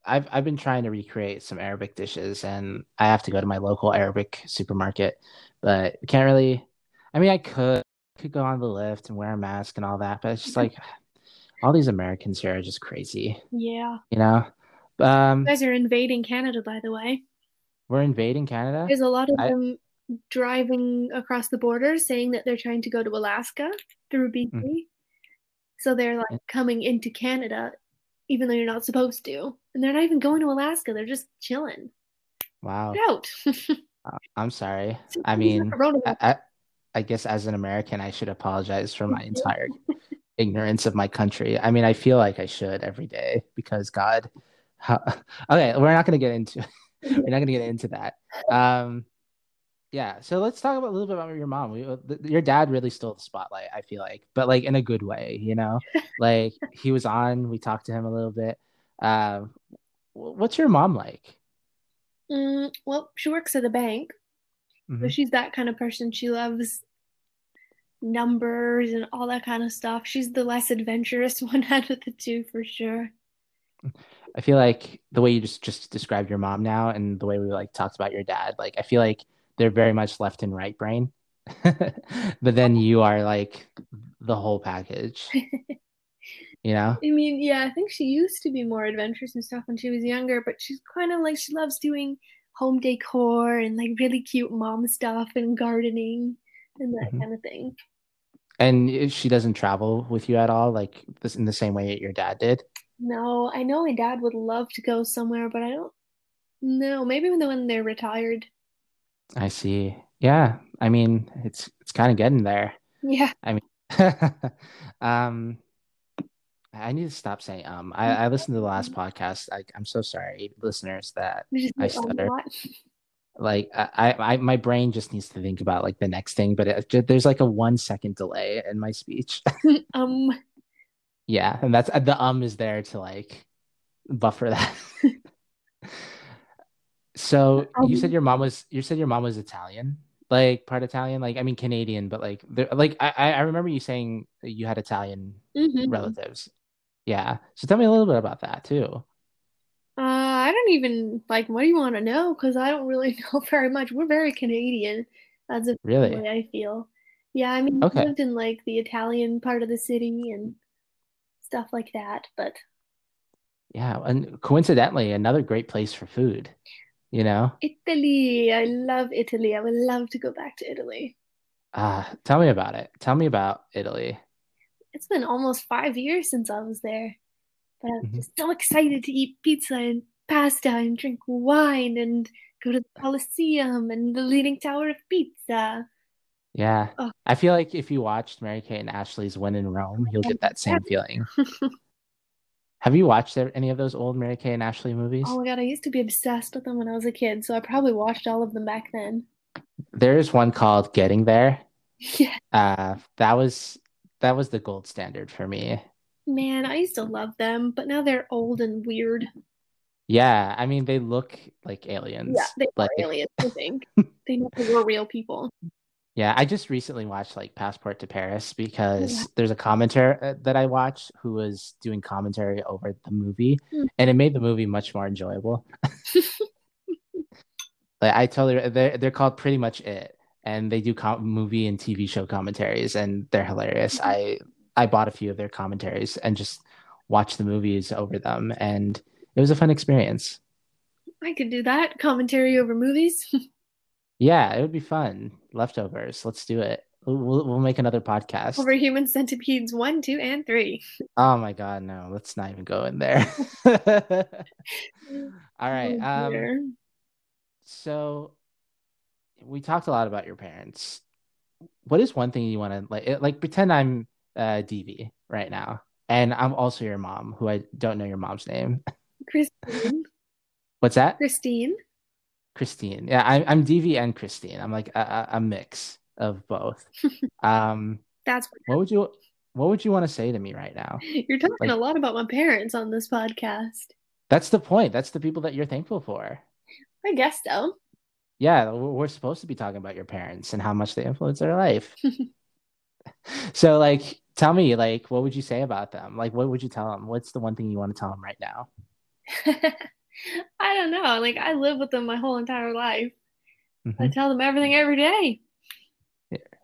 I've I've been trying to recreate some Arabic dishes and I have to go to my local Arabic supermarket, but can't really I mean I could could go on the lift and wear a mask and all that, but it's just like all these Americans here are just crazy, Yeah. you know? Um, You guys are invading Canada, by the way. we're invading Canada. There's a lot of I- them driving across the border saying that they're trying to go to Alaska through BC. Mm. So they're like coming into Canada even though you're not supposed to. And they're not even going to Alaska, they're just chilling. Wow. Get out. I'm sorry. I mean, I, I, guess as an American, I should apologize for my entire ignorance of my country. I mean, I feel like I should every day because God. How, okay, we're not going to get into we're not going to get into that. Um, yeah, so let's talk about a little bit about your mom. We, uh, th- your dad really stole the spotlight. I feel like, but like in a good way, you know. Like he was on. We talked to him a little bit. Um, what's your mom like? Mm, well, she works at a bank. So Mhm. she's that kind of person. She loves numbers and all that kind of stuff. She's the less adventurous one out of the two for sure. I feel like the way you just just described your mom now and the way we like talked about your dad, like I feel like they're very much left and right brain. but then you are like the whole package. You know? I mean, yeah, I think she used to be more adventurous and stuff when she was younger, but she's kind of like she loves doing home decor and like really cute mom stuff and gardening and that Mhm. kind of thing. And she doesn't travel with you at all, like this in the same way that your dad did. No, I know my dad would love to go somewhere, but I don't know. Maybe when when they're retired. I see. Yeah. I mean, it's it's kind of getting there. Yeah. I mean um I need to stop saying um. I, I listened to the last podcast. I, I'm so sorry, listeners, that I "Oh, stutter. like I, I my brain just needs to think about like the next thing but it, there's like a one second delay in my speech Um, yeah and that's the um is there to like buffer that So you Um, said your mom was you said your mom was Italian, like part Italian, like I mean Canadian, but like there like I I remember you saying you had Italian mhm. relatives. Yeah. So tell me a little bit about that too. Uh, I don't even like what do you want to know? Because I don't really know very much. We're very Canadian as a Really? family, I feel. Yeah, I mean, Okay. lived in like the Italian part of the city and stuff like that, but Yeah. And coincidentally, another great place for food, you know? Italy, I love Italy. I would love to go back to Italy. Ah, tell me about it. Tell me about Italy. It's been almost five years since I was there, but I'm Mhm. just so excited to eat pizza and pasta and drink wine and go to the Colosseum and the Leaning Tower of Pizza. Yeah. Oh. I feel like if you watched Mary Kate and Ashley's When in Rome, you'll get that same feeling. Have you watched any of those old Mary Kate and Ashley movies? Oh my God, I used to be obsessed with them when I was a kid, so I probably watched all of them back then. There's one called Getting There. Yeah, Uh, that was that was the gold standard for me. man, I used to love them, but now they're old and weird. Yeah, I mean they look like aliens. Yeah, they are Like aliens, I think. They never were real people. yeah, I just recently watched like Passport to Paris because Yeah. there's a commentator uh, that I watched who was doing commentary over the movie, Hmm. and it made the movie much more enjoyable. Like I totally they're they're called pretty much it, and they do com- movie and TV show commentaries, and they're hilarious. Mm-hmm. I I bought a few of their commentaries and just watched the movies over them, and it was a fun experience. I could do that. Commentary over movies. Yeah, it would be fun. Leftovers, let's do it. We'll we'll, make another podcast. over Human Centipedes 1, 2, and 3. Oh my god, no, let's not even go in there. All right. Oh, Um, so we talked a lot about your parents. What is one thing you want to like? Like, pretend I'm uh, DV right now, and I'm also your mom, who I don't know your mom's name. Christine. What's that? Christine. Christine. Yeah, I'm I'm DV and Christine. I'm like a, a, a mix of both. um, That's what would you What would you want to say to me right now? you're talking Like- a lot about my parents on this podcast. That's the point. That's the people that you're thankful for. I guess so. Yeah, we're supposed to be talking about your parents and how much they influence our life. so, like, tell me, like, what would you say about them? Like, what would you tell them? What's the one thing you want to tell them right now? I don't know. Like I live with them my whole entire life. I Mhm. tell them everything every day.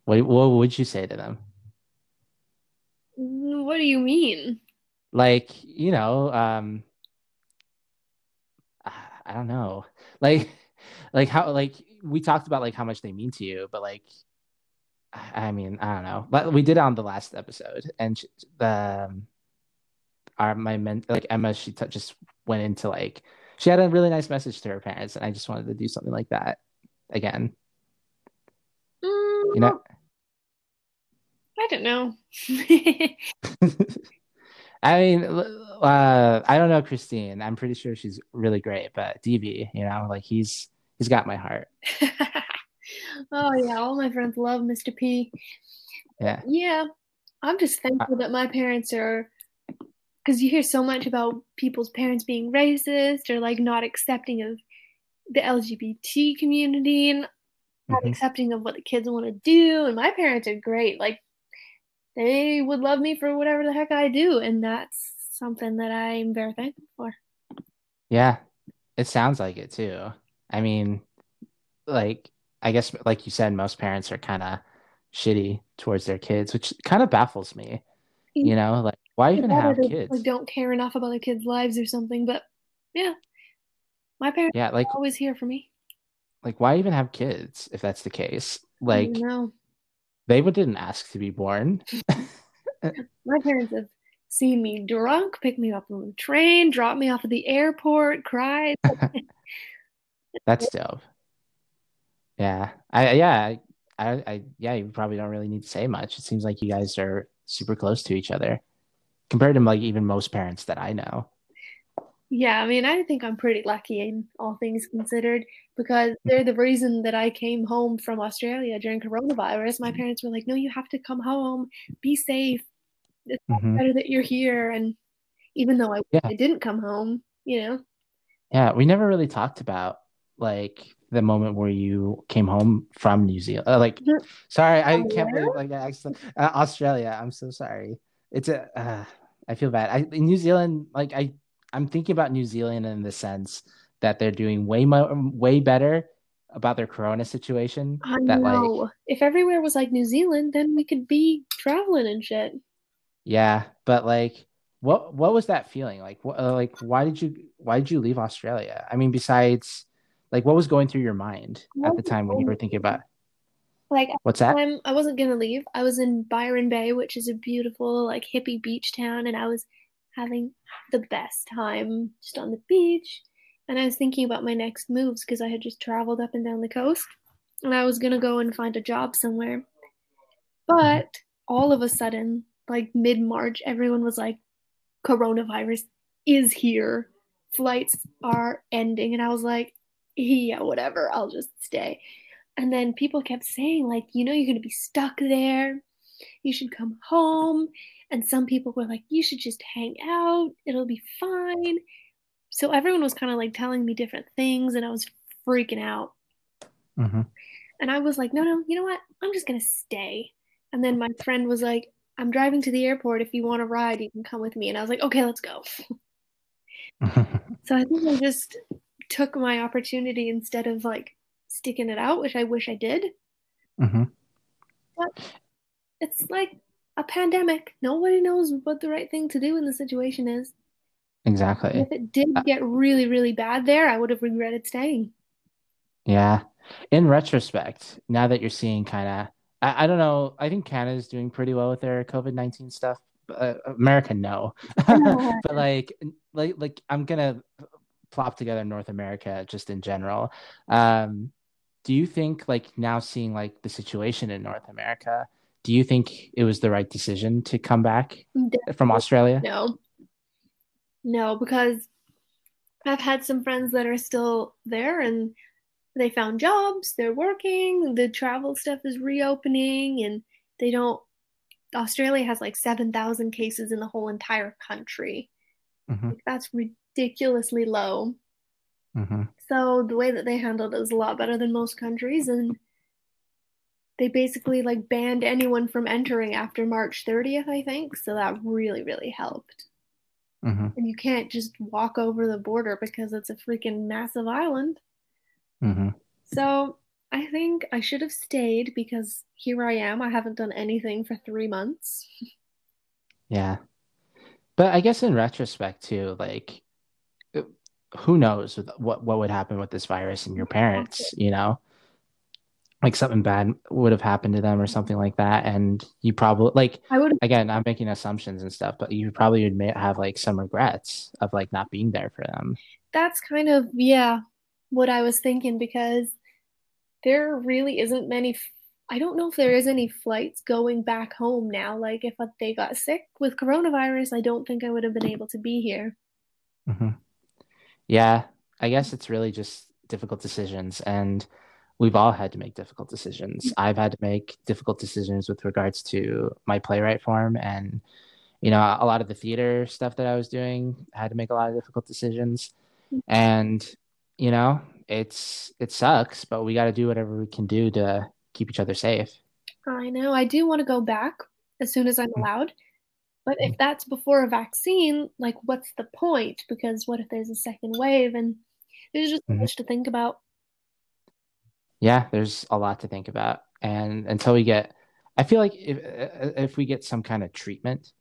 What, what would you say to them? Mm, What do you mean? Like, you know, um, I don't know, like, like how, like, we talked about like how much they mean to you, but like, I mean, I don't know. But we did on the last episode, and the um, our my men like Emma, she t- just went into like she had a really nice message to her parents, and I just wanted to do something like that again. Mm, You know, I don't know. I mean, uh, I don't know Christine. I'm pretty sure she's really great, but DB, you know, like he's he's got my heart. oh yeah, all my friends love Mr. P. Yeah. Yeah, I'm just thankful that my parents are, because you hear so much about people's parents being racist or like not accepting of the LGBT community and not Mhm. accepting of what the kids want to do. And my parents are great. Like they would love me for whatever the heck I do, and that's something that I'm very thankful for. Yeah, it sounds like it too. I mean, like I guess like you said, most parents are kind of shitty towards their kids, which kind of baffles me. You know, like why even have they, kids? Like don't care enough about their kids' lives or something. But yeah, my parents Yeah, like are always here for me. like why even have kids if that's the case? Like they would didn't ask to be born. My parents have seen me drunk, pick me up on the train, drop me off at the airport, cried. That's dope. Yeah. I yeah, I, I yeah, you probably don't really need to say much. It seems like you guys are super close to each other compared to like even most parents that I know. Yeah, I mean, I think I'm pretty lucky in all things considered because they're the reason that I came home from Australia during coronavirus. My parents were like, no, you have to come home, be safe. It's Mhm. better that you're here. And even though I, Yeah. I didn't come home, you know, Yeah, we never really talked about like the moment where you came home from New Zealand? Uh, like, sorry, I From can't where? believe like I actually uh, Australia. I'm so sorry. It's a. Uh, I feel bad. I in New Zealand, like I, I'm thinking about New Zealand in the sense that they're doing way more, way better about their Corona situation. I that like, know. If everywhere was like New Zealand, then we could be traveling and shit. yeah, but like, what what was that feeling like? What like why did you why did you leave Australia? I mean, besides, like, what was going through your mind at the time when you were thinking about Like what's that? I'm, I wasn't gonna leave. I was in Byron Bay, which is a beautiful like hippie beach town, and I was having the best time just on the beach. And I was thinking about my next moves because I had just traveled up and down the coast, and I was gonna go and find a job somewhere. Mm-hmm. But all of a sudden, like mid March, everyone was like, "Coronavirus is here. Flights are ending," and I was like, "Yeah, whatever. I'll just stay." And then people kept saying, like, you know, you're going to be stuck there. You should come home. And some people were like, you should just hang out. It'll be fine. So everyone was kind of like telling me different things, and I was freaking out. hmm And I was like, no, no, you know what? I'm just going to stay. And then my friend was like, I'm driving to the airport. If you want to ride, you can come with me. And I was like, okay, let's go. So I think I just took my opportunity instead of like sticking it out, which I wish I did. hmm it's like a pandemic. Nobody knows what the right thing to do in the situation is. Exactly. If it did get really, really bad there, I would have regretted staying. Yeah. In retrospect, now that you're seeing kind of, I, I don't know, I think Canada's doing pretty well with their COVID 19 stuff. Uh, America, no. but like, like, like I'm gonna plop together in North America just in general. Um, do you think like now seeing like the situation in North America, do you think it was the right decision to come back from Australia? No. No, because I've had some friends that are still there and they found jobs, they're working, the travel stuff is reopening, and they don't. Australia has like 7,000 cases in the whole entire country. hmm Like, that's ridiculously low. hmm So the way that they handled it was a lot better than most countries, and they basically like banned anyone from entering after March 30th, I think. So that really, really helped. hmm And you can't just walk over the border because it's a freaking massive island. hmm So I think I should have stayed because here I am. I haven't done anything for three months. Yeah. But I guess in retrospect too, like who knows what what would happen with this virus and your parents, you know? Like something bad would have happened to them or something like that and you probably like I would again, I'm making assumptions and stuff, but you probably would have like some regrets of like not being there for them. that's kind of yeah what I was thinking because there really isn't many I don't know if there is any flights going back home now like if they got sick with coronavirus I don't think I would have been able to be here hmm Yeah, I guess it's really just difficult decisions, and we've all had to make difficult decisions. Mm-hmm. I've had to make difficult decisions with regards to my playwright form, and you know, a lot of the theater stuff that I was doing I had to make a lot of difficult decisions, mm-hmm. and you know, it's it sucks, but we got to do whatever we can do to keep each other safe. I know. I do want to go back as soon as I'm mm. allowed but if that's before a vaccine like what's the point because what if there's a second wave and there's just so Mhm. much to think about yeah, there's a lot to think about. And until we get, I feel like if if we get some kind of treatment,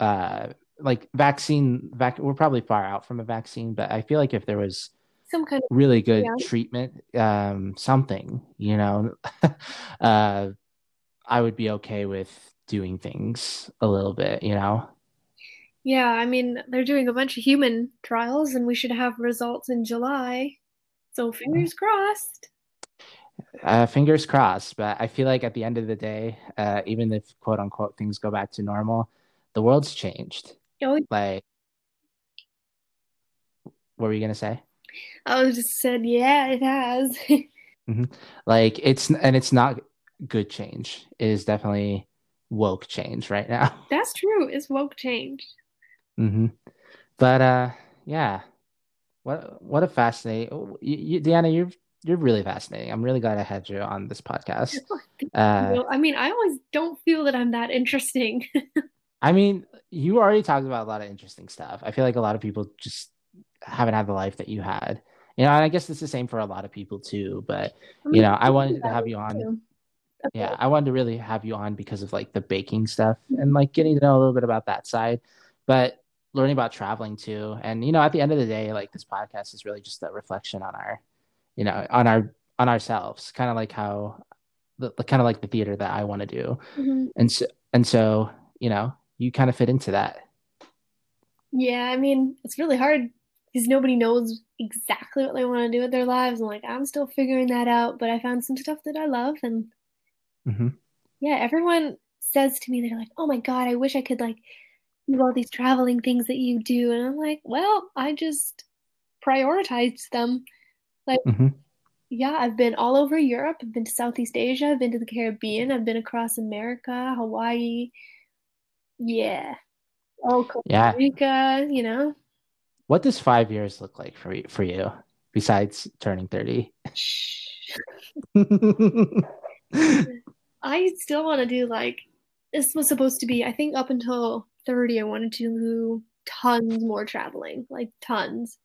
uh, like vaccine, vac, we're probably far out from a vaccine, but I feel like if there was some kind of really good Yeah. treatment, um, something, you know, uh, I would be okay with doing things a little bit, you know. yeah i mean they're doing a bunch of human trials and we should have results in july so fingers crossed Uh, fingers crossed, but I feel like at the end of the day, uh, even if quote unquote things go back to normal, the world's changed. oh Like, what were you gonna say? i was just said yeah it has Like, it's and it's not good change. It is definitely woke change right now. that's true it's woke change hmm But uh, yeah, What what a fascinating you, you, Deanna, you're you're really fascinating. I'm really glad I had you on this podcast. Uh, I mean, I always don't feel that I'm that interesting. I mean, you already talked about a lot of interesting stuff. I feel like a lot of people just haven't had the life that you had. You know, and I guess it's the same for a lot of people too. But you know, I wanted to have you on. Okay. Yeah, I wanted to really have you on because of like the baking stuff and like getting to know a little bit about that side, but learning about traveling too. And you know, at the end of the day, like this podcast is really just a reflection on our, you know, on our on ourselves, kind of like how the, the kind of like the theater that I want to do. Mm-hmm. And so and so, you know, you kind of fit into that. Yeah, I mean, it's really hard because nobody knows exactly what they want to do with their lives. And like, I'm still figuring that out, but I found some stuff that I love. And mm-hmm. yeah, everyone says to me, they're like, oh my God, I wish I could like do all these traveling things that you do. And I'm like, well, I just prioritize them. Like, mm-hmm. yeah, I've been all over Europe. I've been to Southeast Asia. I've been to the Caribbean. I've been across America, Hawaii. Yeah. Oh, Costa yeah. Rica, you know. What does five years look like for you, for you besides turning 30? I still want to do like this was supposed to be, I think up until 30, I wanted to do tons more traveling, like tons.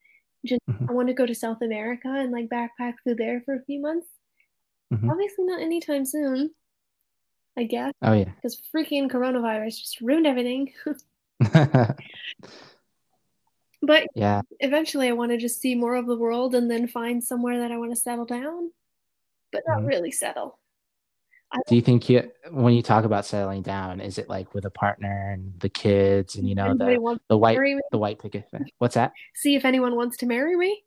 Just mm-hmm. I want to go to South America and like backpack through there for a few months. Mm-hmm. Obviously not anytime soon. I guess. Oh yeah. Because freaking coronavirus just ruined everything. But yeah, eventually I want to just see more of the world and then find somewhere that I want to settle down, but not mm-hmm. really settle. Do you think you, when you talk about settling down, is it like with a partner and the kids and you know the, the white the white picket? Fence? What's that? See if anyone wants to marry me.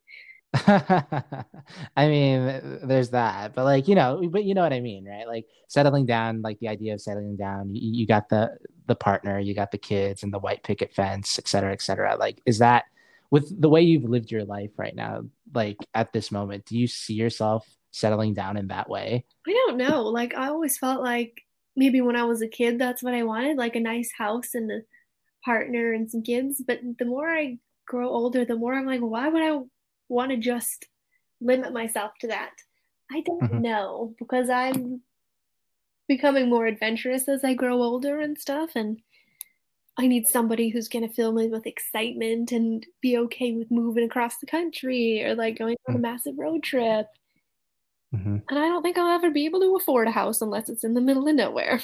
I mean, there's that, but like you know, but you know what I mean, right? Like settling down, like the idea of settling down. You, you got the the partner, you got the kids, and the white picket fence, et cetera, et cetera. Like, is that with the way you've lived your life right now? Like at this moment, do you see yourself settling down in that way? I don't know. Like I always felt like maybe when I was a kid, that's what I wanted, like a nice house and a partner and some kids. But the more I grow older, the more I'm like, why would I want to just limit myself to that. I don't mm-hmm. know because I'm becoming more adventurous as I grow older and stuff. And I need somebody who's going to fill me with excitement and be okay with moving across the country or like going on a mm. massive road trip. Mm-hmm. And I don't think I'll ever be able to afford a house unless it's in the middle of nowhere.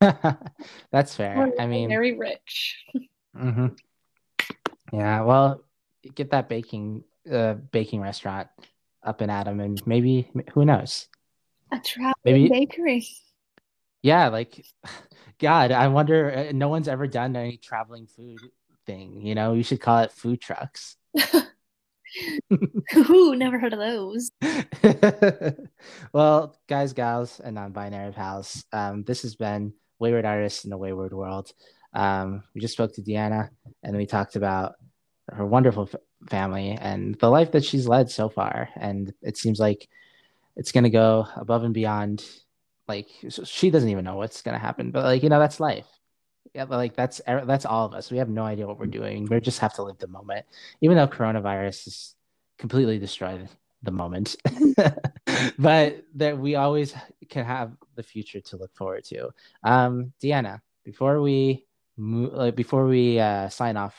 That's fair. I mean, very rich. Mm-hmm. Yeah. Well, get that baking a baking restaurant up in Adam, and maybe who knows? A travel maybe, bakery. Yeah, like God, I wonder. Uh, no one's ever done any traveling food thing. You know, you should call it food trucks. Ooh, never heard of those. well, guys, gals, and non-binary pals, um, this has been Wayward Artists in a Wayward World. Um, we just spoke to Deanna, and we talked about her wonderful family and the life that she's led so far. And it seems like it's going to go above and beyond. Like she doesn't even know what's going to happen, but like, you know, that's life. Yeah, like that's that's all of us. We have no idea what we're doing. We just have to live the moment, even though coronavirus has completely destroyed the moment. but that we always can have the future to look forward to. Um, Deanna, before we move, like before we uh, sign off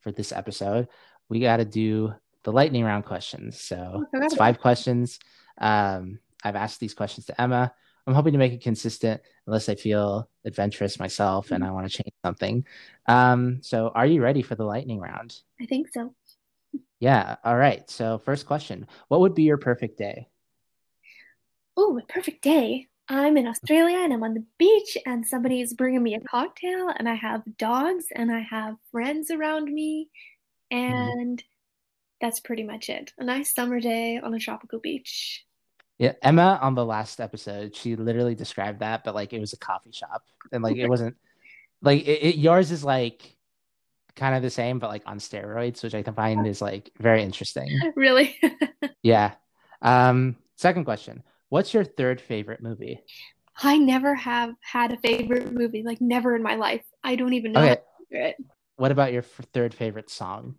for this episode, we got to do the lightning round questions. So it's five questions. Um, I've asked these questions to Emma. I'm hoping to make it consistent unless I feel adventurous myself and I want to change something. Um, so are you ready for the lightning round? I think so. Yeah. All right. So first question, what would be your perfect day? Oh, a perfect day. I'm in Australia and I'm on the beach and somebody's bringing me a cocktail and I have dogs and I have friends around me Mm-hmm. And mm-hmm. that's pretty much it. A nice summer day on a tropical beach. Yeah, Emma on the last episode, she literally described that, but like it was a coffee shop, and like it wasn't like it, it, yours is like kind of the same, but like on steroids, which I find is like very interesting. Really? yeah. Um. Second question: What's your third favorite movie? I never have had a favorite movie, like never in my life. I don't even know. Okay. What about your third favorite song?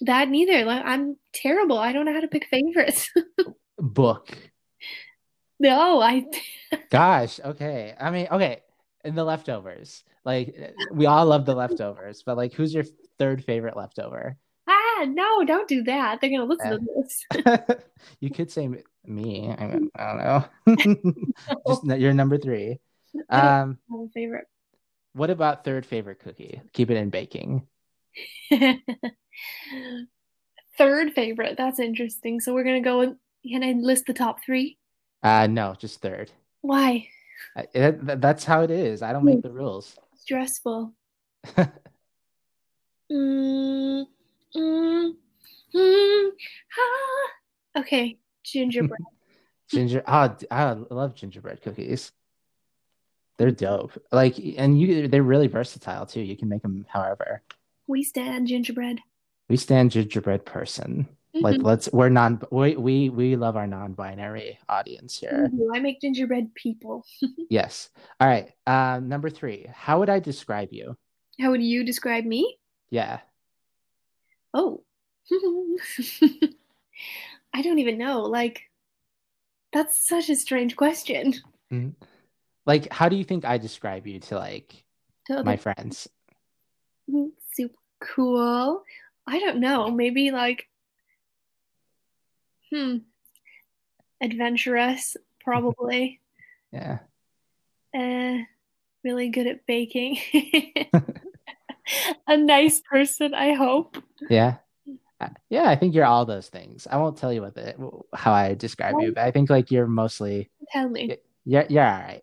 That neither. Like I'm terrible. I don't know how to pick favorites. Book. No, I Gosh. Okay. I mean, okay. In the leftovers, like we all love the leftovers, but like, who's your third favorite leftover? ah no, don't do that. They're gonna listen to this. you could say me. I, mean, I don't know. Just you're number three. Um, favorite. what about third favorite cookie? Keep it in baking. Third favorite. That's interesting. So we're gonna go with. Can I list the top three? Uh, no, just third. Why? I- that- that- that's how it is. I don't make the rules. Stressful. Mm, mm, mm, ah. Okay, gingerbread. Ginger. Oh, d- I love gingerbread cookies. They're dope. Like, and you, they're really versatile too. You can make them however. we stand gingerbread. We stand gingerbread person. Like, Mhm. let's. We're non. We we we love our non-binary audience here. Ooh, I make gingerbread people. Yes. All right. Um, number three. How would I describe you? How would you describe me? Yeah. Oh. I don't even know. Like, that's such a strange question. Like, how do you think I describe you to like To my friends? people. Super cool. I don't know. Maybe like, hmm, adventurous, probably. Yeah. uh, really good at baking. a nice person, I hope. Yeah. Uh, Yeah, I think you're all those things. I won't tell you what the how I describe you, but I think like you're mostly Tell me. yeah, you're all right.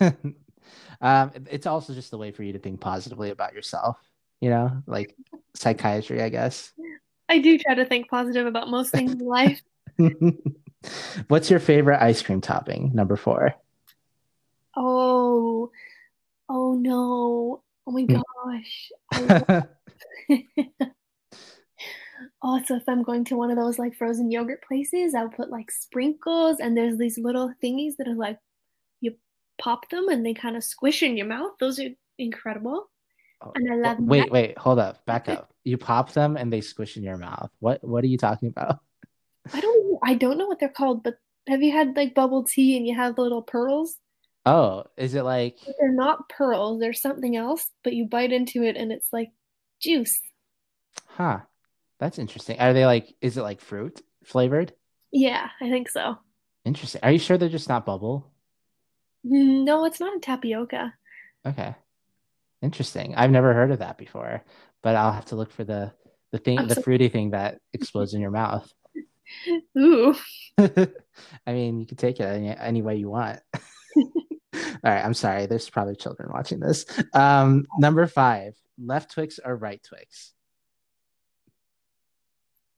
um, it's also just a way for you to think positively about yourself, you know, like psychiatry, I guess. I do try to think positive about most things in life. What's your favorite ice cream topping? Number four. Oh, oh no. Oh my Hmm. gosh. Oh, if I'm going to one of those like frozen yogurt places, I'll put like sprinkles and there's these little thingies that are like you pop them and they kind of squish in your mouth. Those are incredible. Oh, and I love wait, wait, hold up, back up. You pop them and they squish in your mouth. What what are you talking about? I don't I don't know what they're called, but have you had like bubble tea and you have the little pearls? Oh, is it like They're not pearls, they're something else, but you bite into it and it's like juice. huh? That's interesting. Are they like is it like fruit flavored? Yeah, I think so. Interesting. Are you sure they're just not bubble? Mm, no, it's not a tapioca. Okay. Interesting. I've never heard of that before, but I'll have to look for the the thing the fruity thing that explodes in your mouth. Ooh. I mean, you can take it any, any way you want. All right, I'm sorry. There's probably children watching this. Um, number five, left Twix or right Twix?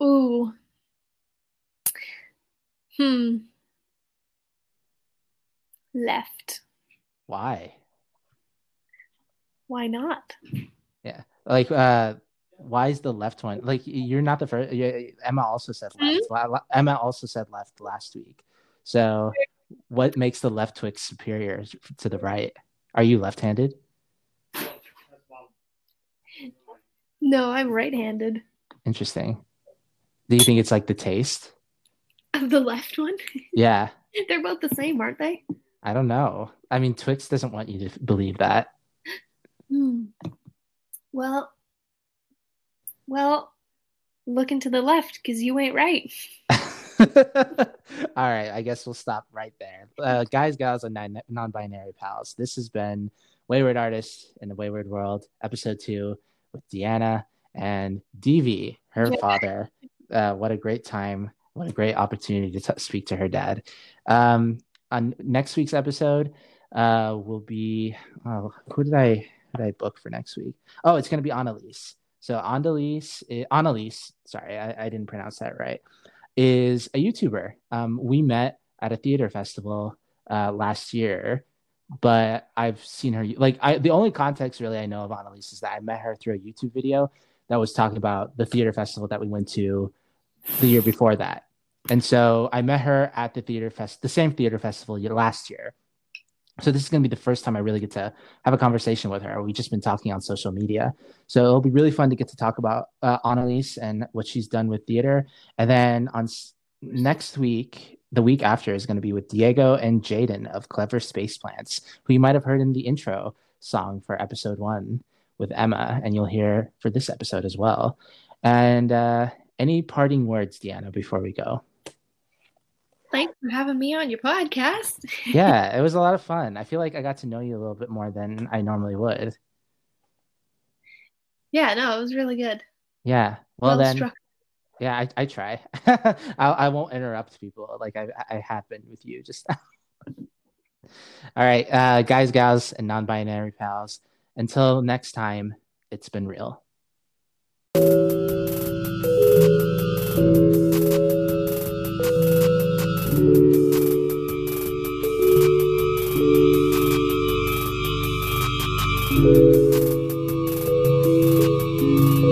Ooh. Hmm. Left. Why? Why not? Yeah, like, uh, why is the left one? Like, you're not the first. Emma also said left. La- Emma also said left last week. So, what makes the left Twix superior to the right? Are you left-handed? No, I'm right-handed. Interesting. Do you think it's like the taste? Of the left one? Yeah. They're both the same, aren't they? I don't know. I mean, Twix doesn't want you to believe that. Hmm. Well, well, look into the left because you ain't right. All right, I guess we'll stop right there. Uh, guys, gals, and non- non-binary pals. This has been Wayward Artists in the Wayward World, episode two with Deanna and DV, her Yeah. father. Uh, what a great time! What a great opportunity to t- speak to her dad. Um, on next week's episode, uh, will be oh, who did I did I book for next week? Oh, it's gonna be Annalise. So Annalise, eh, Annalise, sorry, I, I didn't pronounce that right is a YouTuber. Um, we met at a theater festival uh, last year, but I've seen her like I the only context really I know of Annalise is that I met her through a YouTube video that was talking about the theater festival that we went to the year before that. And so I met her at the theater fest, the same theater festival last year. So this is going to be the first time I really get to have a conversation with her. We've just been talking on social media, so it'll be really fun to get to talk about uh, Annalise and what she's done with theater. And then on s- next week, the week after is going to be with Diego and Jaden of Clever Space Plants, who you might have heard in the intro song for episode one with Emma, and you'll hear for this episode as well. And uh, any parting words, Deanna, before we go? Thanks for having me on your podcast. yeah, it was a lot of fun. I feel like I got to know you a little bit more than I normally would. Yeah, no, it was really good. Yeah. Well, then, struck. yeah, I, I try. I, I won't interrupt people like I, I have been with you just now. All right, uh, guys, gals, and non binary pals. Until next time, it's been real.